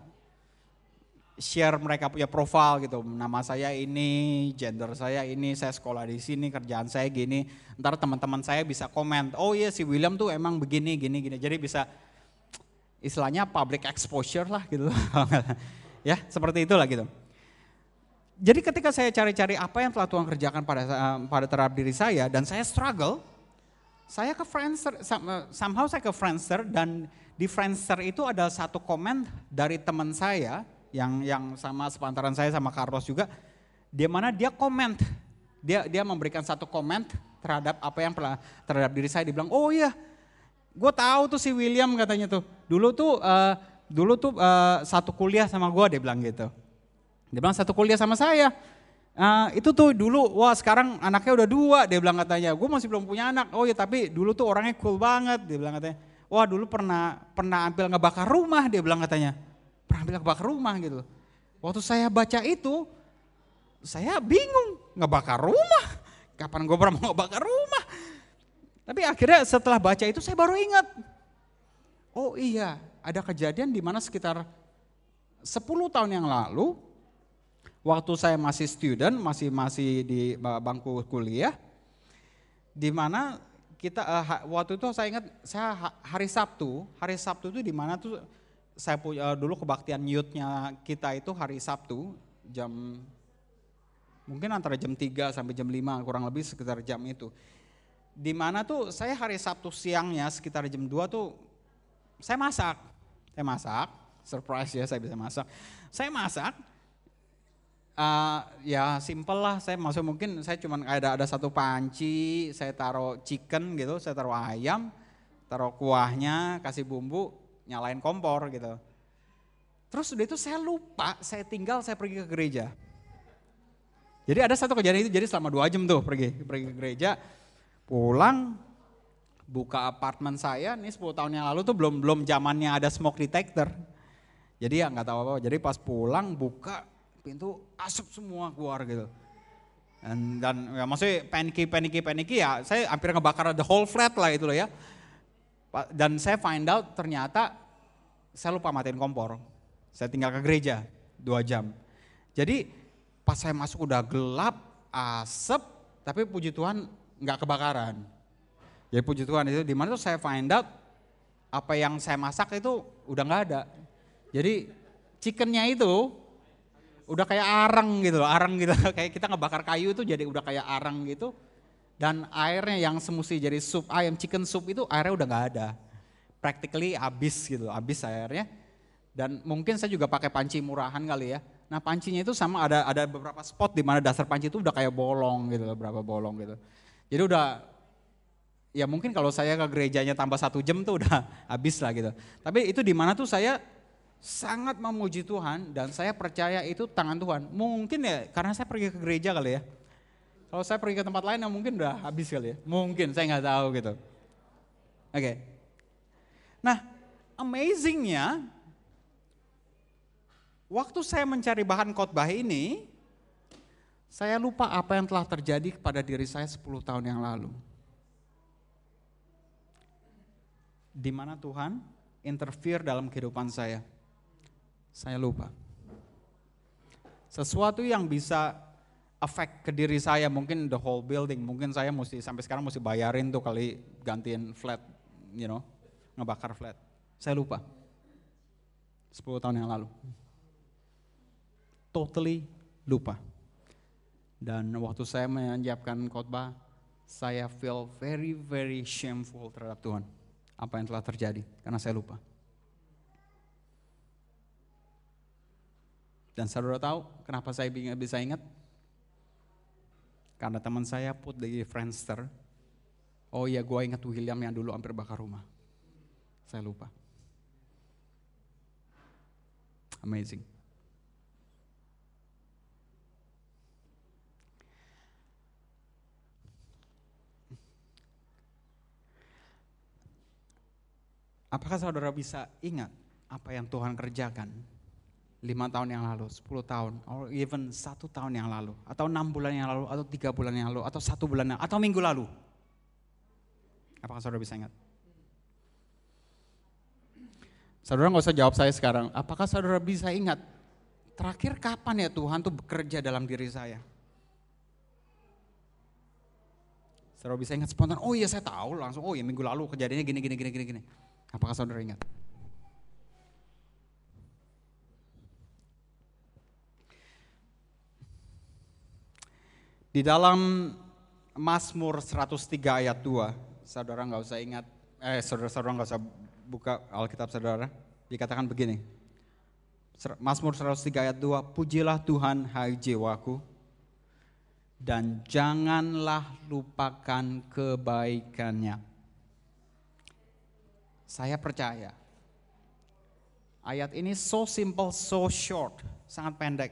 B: share mereka punya profile gitu. Nama saya ini, gender saya ini, saya sekolah di sini, kerjaan saya gini. Ntar teman-teman saya bisa komen, oh iya si William tuh emang begini, gini, gini. Jadi bisa istilahnya public exposure lah gitu. ya, seperti itulah gitu. Jadi ketika saya cari-cari apa yang telah Tuhan kerjakan pada pada terhadap diri saya dan saya struggle, saya ke Friendster, eh, somehow saya ke Friendster dan di Friendster itu ada satu komen dari teman saya yang yang sama sepantaran saya sama Carlos juga, di mana dia komen, dia dia memberikan satu komen terhadap apa yang terhadap diri saya. Dibilang, oh iya, gue tahu tuh si William katanya tuh, dulu tuh uh, dulu tuh uh, satu kuliah sama gue, dia bilang gitu. Dia bilang satu kuliah sama saya. Uh, itu tuh dulu, wah sekarang anaknya udah dua, dia bilang katanya. Gue masih belum punya anak. Oh ya tapi dulu tuh orangnya cool banget, dia bilang katanya. wah dulu pernah pernah ambil ngebakar rumah dia bilang katanya. Pernah ambil ngebakar rumah gitu. Waktu saya baca itu, saya bingung ngebakar rumah. Kapan gue pernah mau ngebakar rumah? Tapi akhirnya setelah baca itu saya baru ingat. Oh iya, ada kejadian di mana sekitar 10 tahun yang lalu, waktu saya masih student, masih masih di bangku kuliah, di mana kita uh, waktu itu saya ingat saya hari Sabtu, hari Sabtu itu di mana tuh saya punya uh, dulu kebaktian youth-nya kita itu hari Sabtu jam mungkin antara jam 3 sampai jam 5 kurang lebih sekitar jam itu. Di mana tuh saya hari Sabtu siangnya sekitar jam 2 tuh saya masak. Saya masak, surprise ya saya bisa masak. Saya masak, uh, ya simple lah saya maksud mungkin saya cuma ada ada satu panci saya taruh chicken gitu saya taruh ayam taruh kuahnya kasih bumbu nyalain kompor gitu. Terus udah itu saya lupa saya tinggal saya pergi ke gereja. Jadi ada satu kejadian itu jadi selama dua jam tuh pergi pergi ke gereja pulang buka apartemen saya nih 10 tahun yang lalu tuh belum belum zamannya ada smoke detector. Jadi ya nggak tahu apa, apa jadi pas pulang buka pintu asap semua keluar gitu. Dan, dan ya maksudnya paniki, paniki, paniki ya saya hampir ngebakar the whole flat lah itu loh ya. Dan saya find out ternyata saya lupa matiin kompor. Saya tinggal ke gereja dua jam. Jadi pas saya masuk udah gelap, asap, tapi puji Tuhan nggak kebakaran. Jadi puji Tuhan itu di mana tuh saya find out apa yang saya masak itu udah nggak ada. Jadi chickennya itu udah kayak arang gitu, arang gitu. kayak kita ngebakar kayu itu jadi udah kayak arang gitu. Dan airnya yang semusi jadi sup ayam chicken soup itu airnya udah nggak ada. Practically habis gitu, habis airnya. Dan mungkin saya juga pakai panci murahan kali ya. Nah pancinya itu sama ada ada beberapa spot di mana dasar panci itu udah kayak bolong gitu, beberapa bolong gitu. Jadi udah ya mungkin kalau saya ke gerejanya tambah satu jam tuh udah habis lah gitu. Tapi itu di mana tuh saya sangat memuji Tuhan dan saya percaya itu tangan Tuhan. Mungkin ya karena saya pergi ke gereja kali ya. Kalau saya pergi ke tempat lain ya mungkin udah habis kali ya. Mungkin saya nggak tahu gitu. Oke. Okay. Nah, amazingnya waktu saya mencari bahan khotbah ini, saya lupa apa yang telah terjadi kepada diri saya 10 tahun yang lalu. Di mana Tuhan interfere dalam kehidupan saya saya lupa. Sesuatu yang bisa efek ke diri saya, mungkin the whole building, mungkin saya mesti sampai sekarang mesti bayarin tuh kali gantiin flat, you know, ngebakar flat. Saya lupa. 10 tahun yang lalu. Totally lupa. Dan waktu saya menyiapkan khotbah, saya feel very very shameful terhadap Tuhan. Apa yang telah terjadi karena saya lupa. Dan saudara tahu kenapa saya bisa ingat? Karena teman saya put di Friendster, oh iya gue ingat William yang dulu hampir bakar rumah. Saya lupa. Amazing. Apakah saudara bisa ingat apa yang Tuhan kerjakan lima tahun yang lalu, sepuluh tahun, or even satu tahun yang lalu, atau enam bulan yang lalu, atau tiga bulan yang lalu, atau satu bulan yang, atau minggu lalu. Apakah saudara bisa ingat? Saudara nggak usah jawab saya sekarang. Apakah saudara bisa ingat terakhir kapan ya Tuhan tuh bekerja dalam diri saya? Saudara bisa ingat spontan, oh iya saya tahu langsung, oh iya minggu lalu kejadiannya gini, gini, gini, gini, gini. Apakah saudara ingat? Di dalam Mazmur 103 ayat 2, saudara nggak usah ingat, eh saudara-saudara nggak usah buka Alkitab saudara, dikatakan begini. Mazmur 103 ayat 2, pujilah Tuhan hai jiwaku, dan janganlah lupakan kebaikannya. Saya percaya, ayat ini so simple, so short, sangat pendek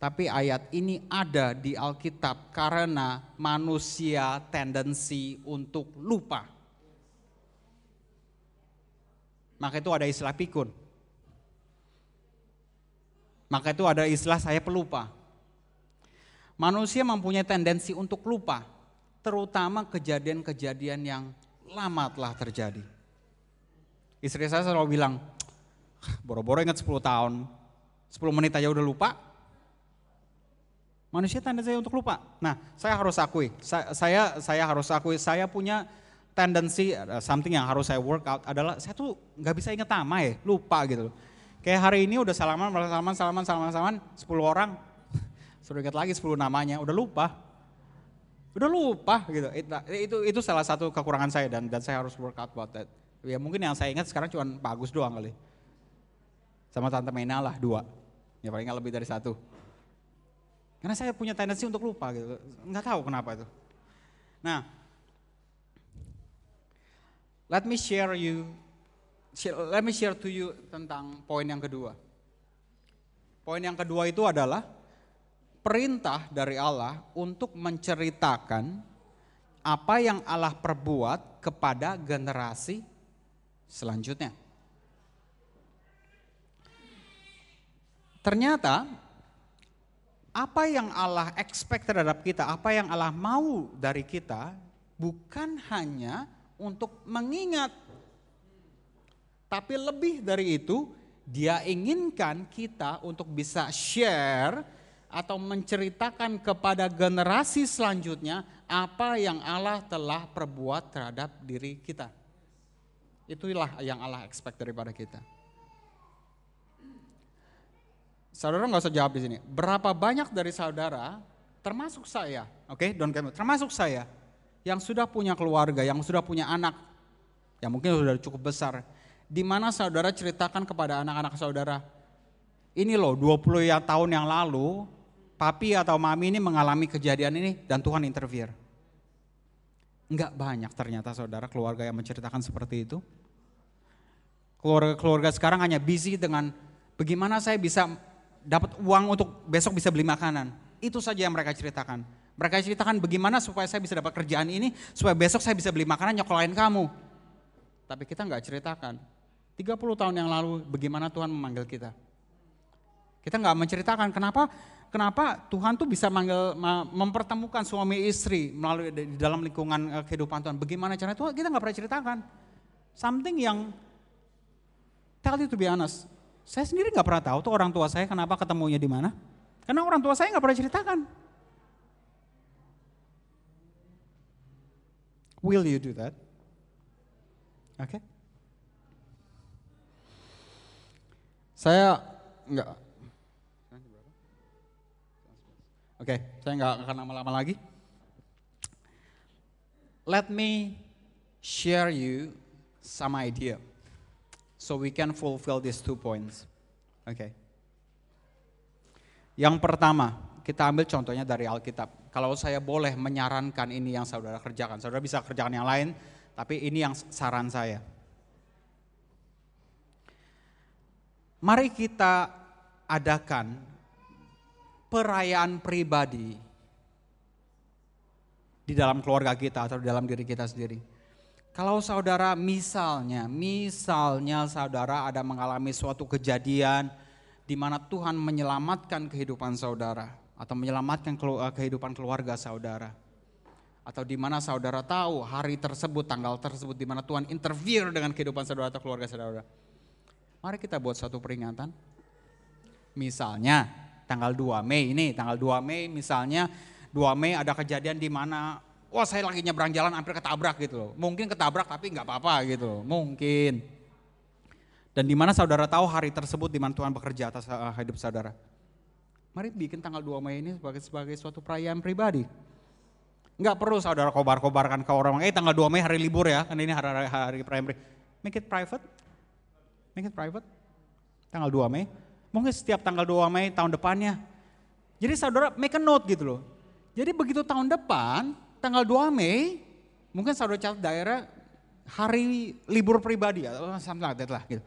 B: tapi ayat ini ada di Alkitab karena manusia tendensi untuk lupa. Maka itu ada istilah pikun. Maka itu ada istilah saya pelupa. Manusia mempunyai tendensi untuk lupa, terutama kejadian-kejadian yang lama telah terjadi. Istri saya selalu bilang, boro-boro ingat 10 tahun, 10 menit aja udah lupa. Manusia tendensi untuk lupa. Nah, saya harus akui, saya saya, saya harus akui, saya punya tendensi something yang harus saya work out adalah saya tuh nggak bisa ingat nama ya, lupa gitu. Kayak hari ini udah salaman, salaman, salaman, salaman, salaman, 10 orang, suruh ingat lagi 10 namanya, udah lupa. Udah lupa gitu. Itu itu salah satu kekurangan saya dan dan saya harus work out about that. Ya mungkin yang saya ingat sekarang cuma bagus doang kali. Sama Tante Mena lah dua. Ya paling nggak lebih dari satu. Karena saya punya tendensi untuk lupa gitu. Nggak tahu kenapa itu. Nah, let me share you, let me share to you tentang poin yang kedua. Poin yang kedua itu adalah perintah dari Allah untuk menceritakan apa yang Allah perbuat kepada generasi selanjutnya. Ternyata apa yang Allah expect terhadap kita, apa yang Allah mau dari kita bukan hanya untuk mengingat tapi lebih dari itu dia inginkan kita untuk bisa share atau menceritakan kepada generasi selanjutnya apa yang Allah telah perbuat terhadap diri kita. Itulah yang Allah expect daripada kita. Saudara nggak usah jawab di sini. Berapa banyak dari saudara, termasuk saya, oke, okay? don't termasuk saya, yang sudah punya keluarga, yang sudah punya anak, yang mungkin sudah cukup besar, di mana saudara ceritakan kepada anak-anak saudara, ini loh 20 ya tahun yang lalu, papi atau mami ini mengalami kejadian ini dan Tuhan interfere. Enggak banyak ternyata saudara keluarga yang menceritakan seperti itu. Keluarga-keluarga sekarang hanya busy dengan bagaimana saya bisa dapat uang untuk besok bisa beli makanan. Itu saja yang mereka ceritakan. Mereka ceritakan bagaimana supaya saya bisa dapat kerjaan ini, supaya besok saya bisa beli makanan nyokolain kamu. Tapi kita nggak ceritakan. 30 tahun yang lalu bagaimana Tuhan memanggil kita. Kita nggak menceritakan kenapa kenapa Tuhan tuh bisa manggil mempertemukan suami istri melalui di dalam lingkungan eh, kehidupan Tuhan. Bagaimana caranya Tuhan kita nggak pernah ceritakan. Something yang Tell you to be honest, saya sendiri nggak pernah tahu tuh orang tua saya kenapa ketemunya di mana. Karena orang tua saya nggak pernah ceritakan. Will you do that? Oke. Okay. Saya nggak. Oke, okay, saya nggak akan lama-lama lagi. Let me share you some idea. So we can fulfill these two points. Oke. Okay. Yang pertama, kita ambil contohnya dari Alkitab. Kalau saya boleh menyarankan ini yang saudara kerjakan, saudara bisa kerjakan yang lain, tapi ini yang saran saya. Mari kita adakan perayaan pribadi di dalam keluarga kita atau di dalam diri kita sendiri. Kalau saudara misalnya, misalnya saudara ada mengalami suatu kejadian di mana Tuhan menyelamatkan kehidupan saudara atau menyelamatkan eh, kehidupan keluarga saudara. Atau di mana saudara tahu hari tersebut, tanggal tersebut di mana Tuhan interfere dengan kehidupan saudara atau keluarga saudara. Mari kita buat satu peringatan. Misalnya tanggal 2 Mei ini, tanggal 2 Mei misalnya 2 Mei ada kejadian di mana wah saya lagi nyebrang jalan hampir ketabrak gitu loh. Mungkin ketabrak tapi nggak apa-apa gitu loh, mungkin. Dan di mana saudara tahu hari tersebut di mana Tuhan bekerja atas uh, hidup saudara. Mari bikin tanggal 2 Mei ini sebagai sebagai suatu perayaan pribadi. Enggak perlu saudara kobar-kobarkan ke orang, eh tanggal 2 Mei hari libur ya, kan ini hari, hari, hari primary. Make it private. Make it private. Tanggal 2 Mei. Mungkin setiap tanggal 2 Mei tahun depannya. Jadi saudara make a note gitu loh. Jadi begitu tahun depan, tanggal 2 Mei, mungkin saudara catat daerah hari libur pribadi atau something like lah gitu.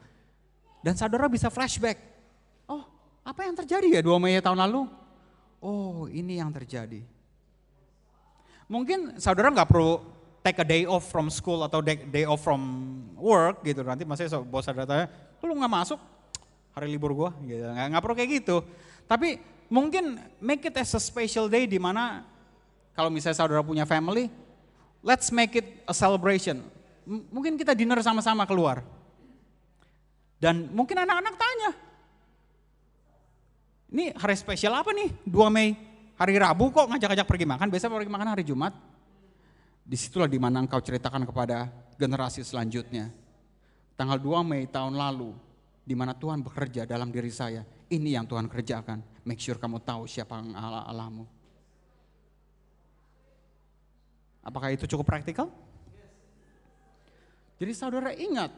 B: Dan saudara bisa flashback. Oh, apa yang terjadi ya 2 Mei tahun lalu? Oh, ini yang terjadi. Mungkin saudara nggak perlu take a day off from school atau day, off from work gitu. Nanti masih so, bos saudara tanya, lu nggak masuk hari libur gua gitu. Nggak perlu kayak gitu. Tapi mungkin make it as a special day di mana kalau misalnya saudara punya family, let's make it a celebration. M- mungkin kita dinner sama-sama keluar. Dan mungkin anak-anak tanya, ini hari spesial apa nih 2 Mei? Hari Rabu kok ngajak-ngajak pergi makan, biasa pergi makan hari Jumat. Di situlah di mana engkau ceritakan kepada generasi selanjutnya. Tanggal 2 Mei tahun lalu, di mana Tuhan bekerja dalam diri saya. Ini yang Tuhan kerjakan. Make sure kamu tahu siapa Allah Allahmu. Apakah itu cukup praktikal? Jadi saudara ingat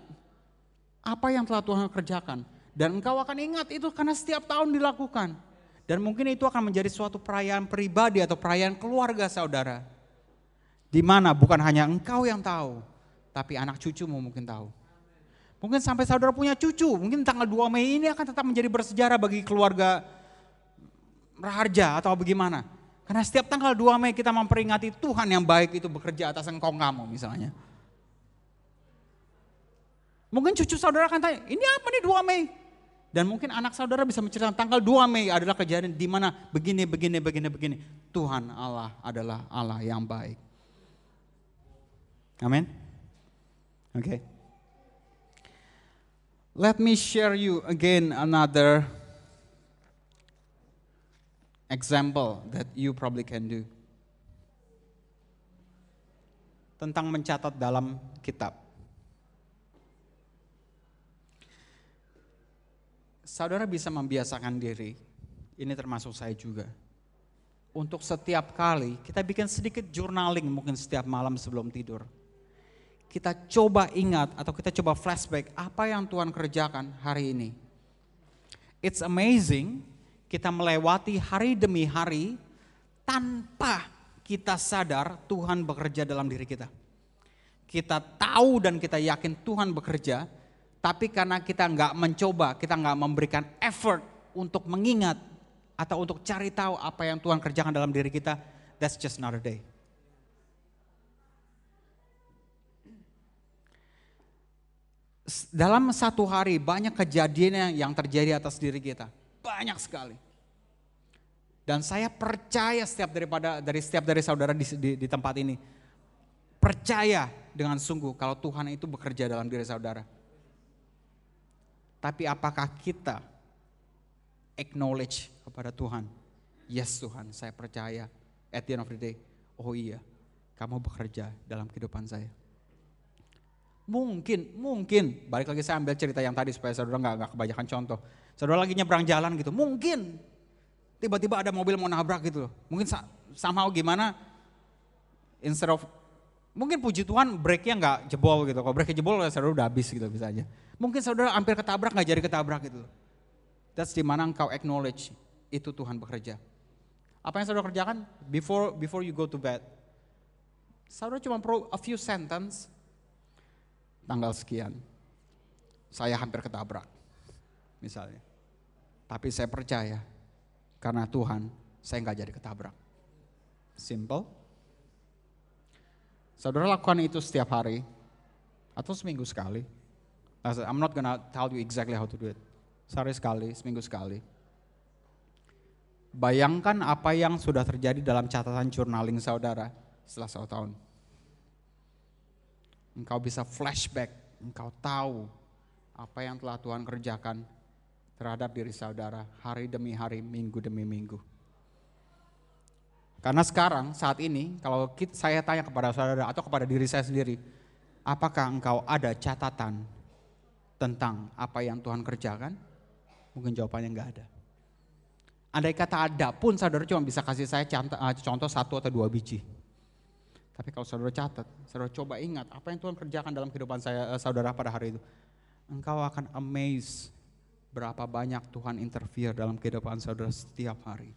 B: apa yang telah Tuhan kerjakan. Dan engkau akan ingat itu karena setiap tahun dilakukan. Dan mungkin itu akan menjadi suatu perayaan pribadi atau perayaan keluarga saudara. Di mana bukan hanya engkau yang tahu, tapi anak cucumu mungkin tahu. Mungkin sampai saudara punya cucu, mungkin tanggal 2 Mei ini akan tetap menjadi bersejarah bagi keluarga Raharja atau bagaimana. Karena setiap tanggal 2 Mei kita memperingati Tuhan yang baik itu bekerja atas engkau kamu misalnya. Mungkin cucu saudara akan tanya, ini apa nih 2 Mei? Dan mungkin anak saudara bisa menceritakan tanggal 2 Mei adalah kejadian di mana begini, begini, begini, begini. Tuhan Allah adalah Allah yang baik. Amin. Oke. Okay. Let me share you again another example that you probably can do. Tentang mencatat dalam kitab. Saudara bisa membiasakan diri, ini termasuk saya juga. Untuk setiap kali kita bikin sedikit journaling mungkin setiap malam sebelum tidur. Kita coba ingat atau kita coba flashback apa yang Tuhan kerjakan hari ini. It's amazing kita melewati hari demi hari tanpa kita sadar Tuhan bekerja dalam diri kita. Kita tahu dan kita yakin Tuhan bekerja, tapi karena kita nggak mencoba, kita nggak memberikan effort untuk mengingat atau untuk cari tahu apa yang Tuhan kerjakan dalam diri kita, that's just another day. Dalam satu hari banyak kejadian yang terjadi atas diri kita, banyak sekali. Dan saya percaya setiap daripada dari setiap dari saudara di, di, di tempat ini percaya dengan sungguh kalau Tuhan itu bekerja dalam diri saudara. Tapi apakah kita acknowledge kepada Tuhan? Yes Tuhan, saya percaya at the end of the day. Oh iya, kamu bekerja dalam kehidupan saya. Mungkin, mungkin, balik lagi saya ambil cerita yang tadi supaya saudara nggak kebanyakan contoh. Saudara lagi nyebrang jalan gitu, mungkin tiba-tiba ada mobil mau nabrak gitu loh. Mungkin somehow gimana, instead of, mungkin puji Tuhan brake-nya nggak jebol gitu. Kalau brake jebol saudara udah habis gitu bisa aja. Mungkin saudara hampir ketabrak nggak jadi ketabrak gitu. That's di mana engkau acknowledge itu Tuhan bekerja. Apa yang saudara kerjakan before before you go to bed? Saudara cuma perlu a few sentence tanggal sekian. Saya hampir ketabrak misalnya. Tapi saya percaya karena Tuhan saya nggak jadi ketabrak. Simple. Saudara lakukan itu setiap hari atau seminggu sekali. I'm not gonna tell you exactly how to do it. Sehari sekali, seminggu sekali. Bayangkan apa yang sudah terjadi dalam catatan journaling saudara setelah satu tahun. Engkau bisa flashback, engkau tahu apa yang telah Tuhan kerjakan terhadap diri saudara hari demi hari, minggu demi minggu. Karena sekarang, saat ini, kalau saya tanya kepada saudara atau kepada diri saya sendiri, apakah engkau ada catatan tentang apa yang Tuhan kerjakan? Mungkin jawabannya enggak ada. Andai kata ada pun saudara cuma bisa kasih saya contoh, contoh satu atau dua biji. Tapi kalau saudara catat, saudara coba ingat apa yang Tuhan kerjakan dalam kehidupan saya saudara pada hari itu. Engkau akan amazed berapa banyak Tuhan interfere dalam kehidupan saudara setiap hari.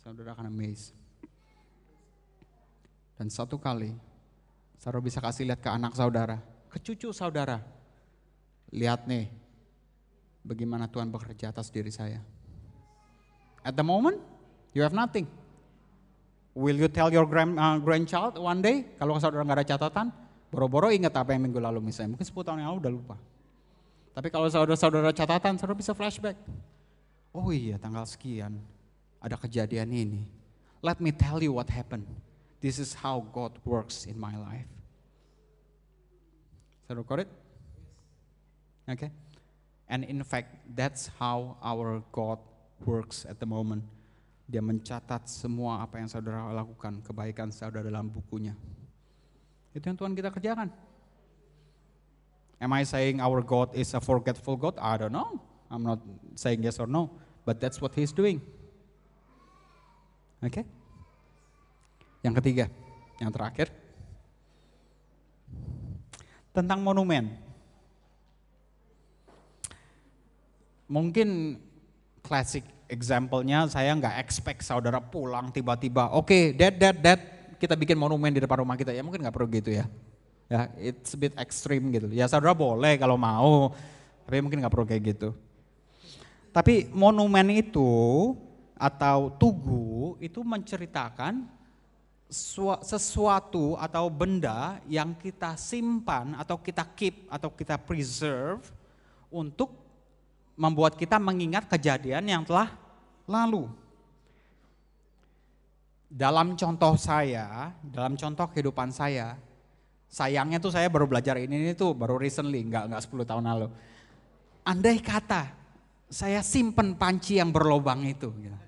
B: Saudara akan amazed. Dan satu kali, saudara bisa kasih lihat ke anak saudara, ke cucu saudara. Lihat nih, bagaimana Tuhan bekerja atas diri saya. At the moment, you have nothing. Will you tell your grand, uh, grandchild one day? Kalau saudara nggak ada catatan, boro-boro ingat apa yang minggu lalu misalnya. Mungkin 10 tahun yang lalu udah lupa. Tapi kalau saudara-saudara catatan, saudara bisa flashback. Oh iya tanggal sekian, ada kejadian ini. Let me tell you what happened. This is how God works in my life. Saudara got it? Okay. And in fact, that's how our God works at the moment. Dia mencatat semua apa yang saudara lakukan, kebaikan saudara dalam bukunya. Itu yang Tuhan kita kerjakan. Am I saying our God is a forgetful God? I don't know. I'm not saying yes or no, but that's what He's doing. Oke? Okay? Yang ketiga, yang terakhir, tentang monumen. Mungkin klasik example-nya saya nggak expect saudara pulang tiba-tiba, oke, okay, dad, dad, dad, kita bikin monumen di depan rumah kita. Ya mungkin nggak perlu gitu ya. Ya, it's a bit extreme gitu. Ya saudara boleh kalau mau, tapi mungkin nggak perlu kayak gitu. Tapi monumen itu atau tugu itu menceritakan sesuatu atau benda yang kita simpan atau kita keep atau kita preserve untuk membuat kita mengingat kejadian yang telah lalu. Dalam contoh saya, dalam contoh kehidupan saya, sayangnya tuh saya baru belajar ini, ini tuh baru recently, nggak nggak 10 tahun lalu. Andai kata saya simpen panci yang berlobang itu. Gitu.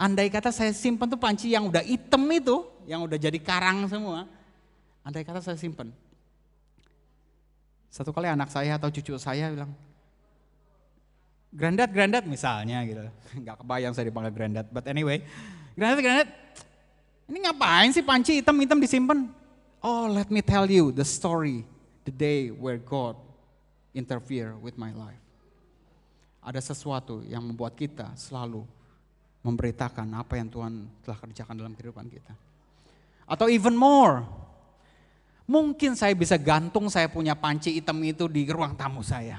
B: Andai kata saya simpen tuh panci yang udah hitam itu, yang udah jadi karang semua. Andai kata saya simpen. Satu kali anak saya atau cucu saya bilang, Granddad, granddad misalnya gitu. Gak kebayang saya dipanggil granddad, but anyway. Granddad, granddad, ini ngapain sih panci hitam-hitam disimpan? Oh, let me tell you the story, the day where God interfere with my life. Ada sesuatu yang membuat kita selalu memberitakan apa yang Tuhan telah kerjakan dalam kehidupan kita. Atau even more, mungkin saya bisa gantung saya punya panci hitam itu di ruang tamu saya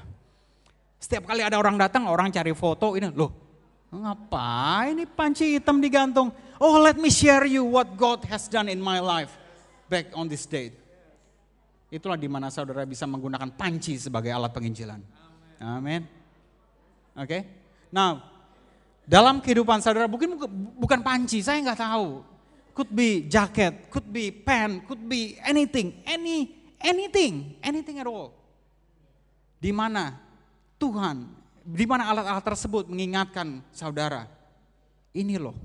B: setiap kali ada orang datang, orang cari foto ini, loh ngapain ini panci hitam digantung? Oh let me share you what God has done in my life back on this date. Itulah di mana saudara bisa menggunakan panci sebagai alat penginjilan. Amin. Oke. Okay? Nah, dalam kehidupan saudara mungkin bukan panci, saya nggak tahu. Could be jacket, could be pen, could be anything, any anything, anything at all. Di mana Tuhan, di mana alat-alat tersebut mengingatkan saudara, ini loh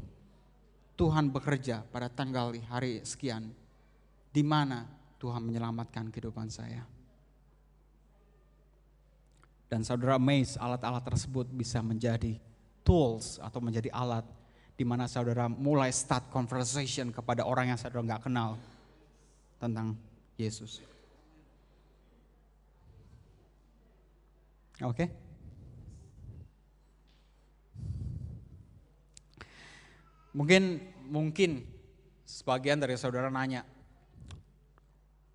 B: Tuhan bekerja pada tanggal hari sekian, di mana Tuhan menyelamatkan kehidupan saya. Dan saudara amazed alat-alat tersebut bisa menjadi tools atau menjadi alat di mana saudara mulai start conversation kepada orang yang saudara nggak kenal tentang Yesus. Oke. Okay? Mungkin mungkin sebagian dari saudara nanya,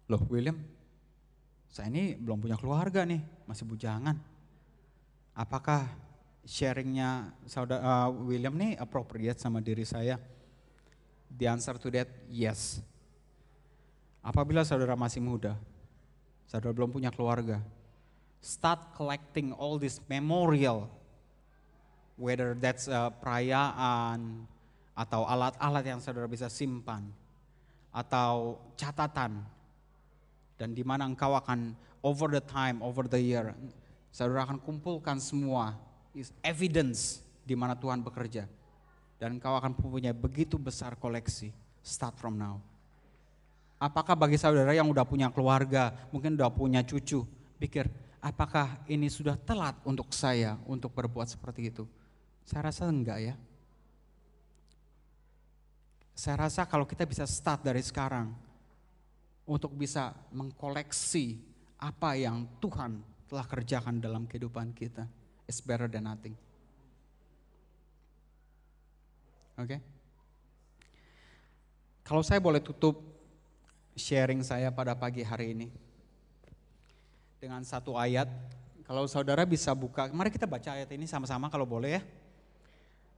B: loh William, saya ini belum punya keluarga nih, masih bujangan. Apakah sharingnya saudara uh, William nih appropriate sama diri saya? The answer to that, yes. Apabila saudara masih muda, saudara belum punya keluarga, start collecting all this memorial, whether that's a perayaan atau alat-alat yang saudara bisa simpan atau catatan dan di mana engkau akan over the time, over the year, saudara akan kumpulkan semua evidence di mana Tuhan bekerja dan engkau akan punya begitu besar koleksi. Start from now. Apakah bagi saudara yang udah punya keluarga, mungkin udah punya cucu, pikir, apakah ini sudah telat untuk saya untuk berbuat seperti itu? Saya rasa enggak ya. Saya rasa kalau kita bisa start dari sekarang untuk bisa mengkoleksi apa yang Tuhan telah kerjakan dalam kehidupan kita, it's better than nothing. Oke? Okay? Kalau saya boleh tutup sharing saya pada pagi hari ini dengan satu ayat. Kalau saudara bisa buka, mari kita baca ayat ini sama-sama kalau boleh ya.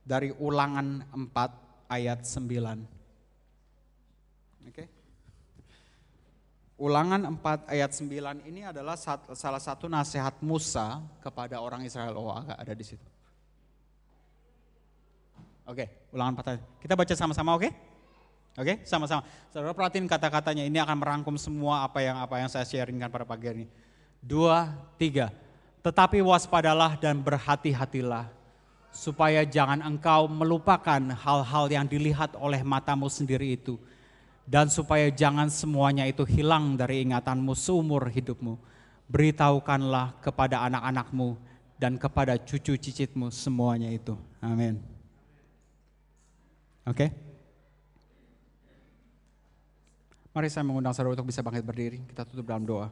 B: Dari ulangan 4 ayat 9. Oke. Ulangan 4 ayat 9 ini adalah salah satu nasihat Musa kepada orang Israel. Oh, agak ada di situ. Oke, ulangan 4 ayat. Kita baca sama-sama oke? Oke, sama-sama. Saudara perhatiin kata-katanya ini akan merangkum semua apa yang apa yang saya sharingkan pada pagi ini. Dua, tiga. Tetapi waspadalah dan berhati-hatilah supaya jangan engkau melupakan hal-hal yang dilihat oleh matamu sendiri itu dan supaya jangan semuanya itu hilang dari ingatanmu seumur hidupmu. Beritahukanlah kepada anak-anakmu dan kepada cucu cicitmu semuanya itu. Amin. Oke. Okay? Mari saya mengundang saudara untuk bisa bangkit berdiri. Kita tutup dalam doa.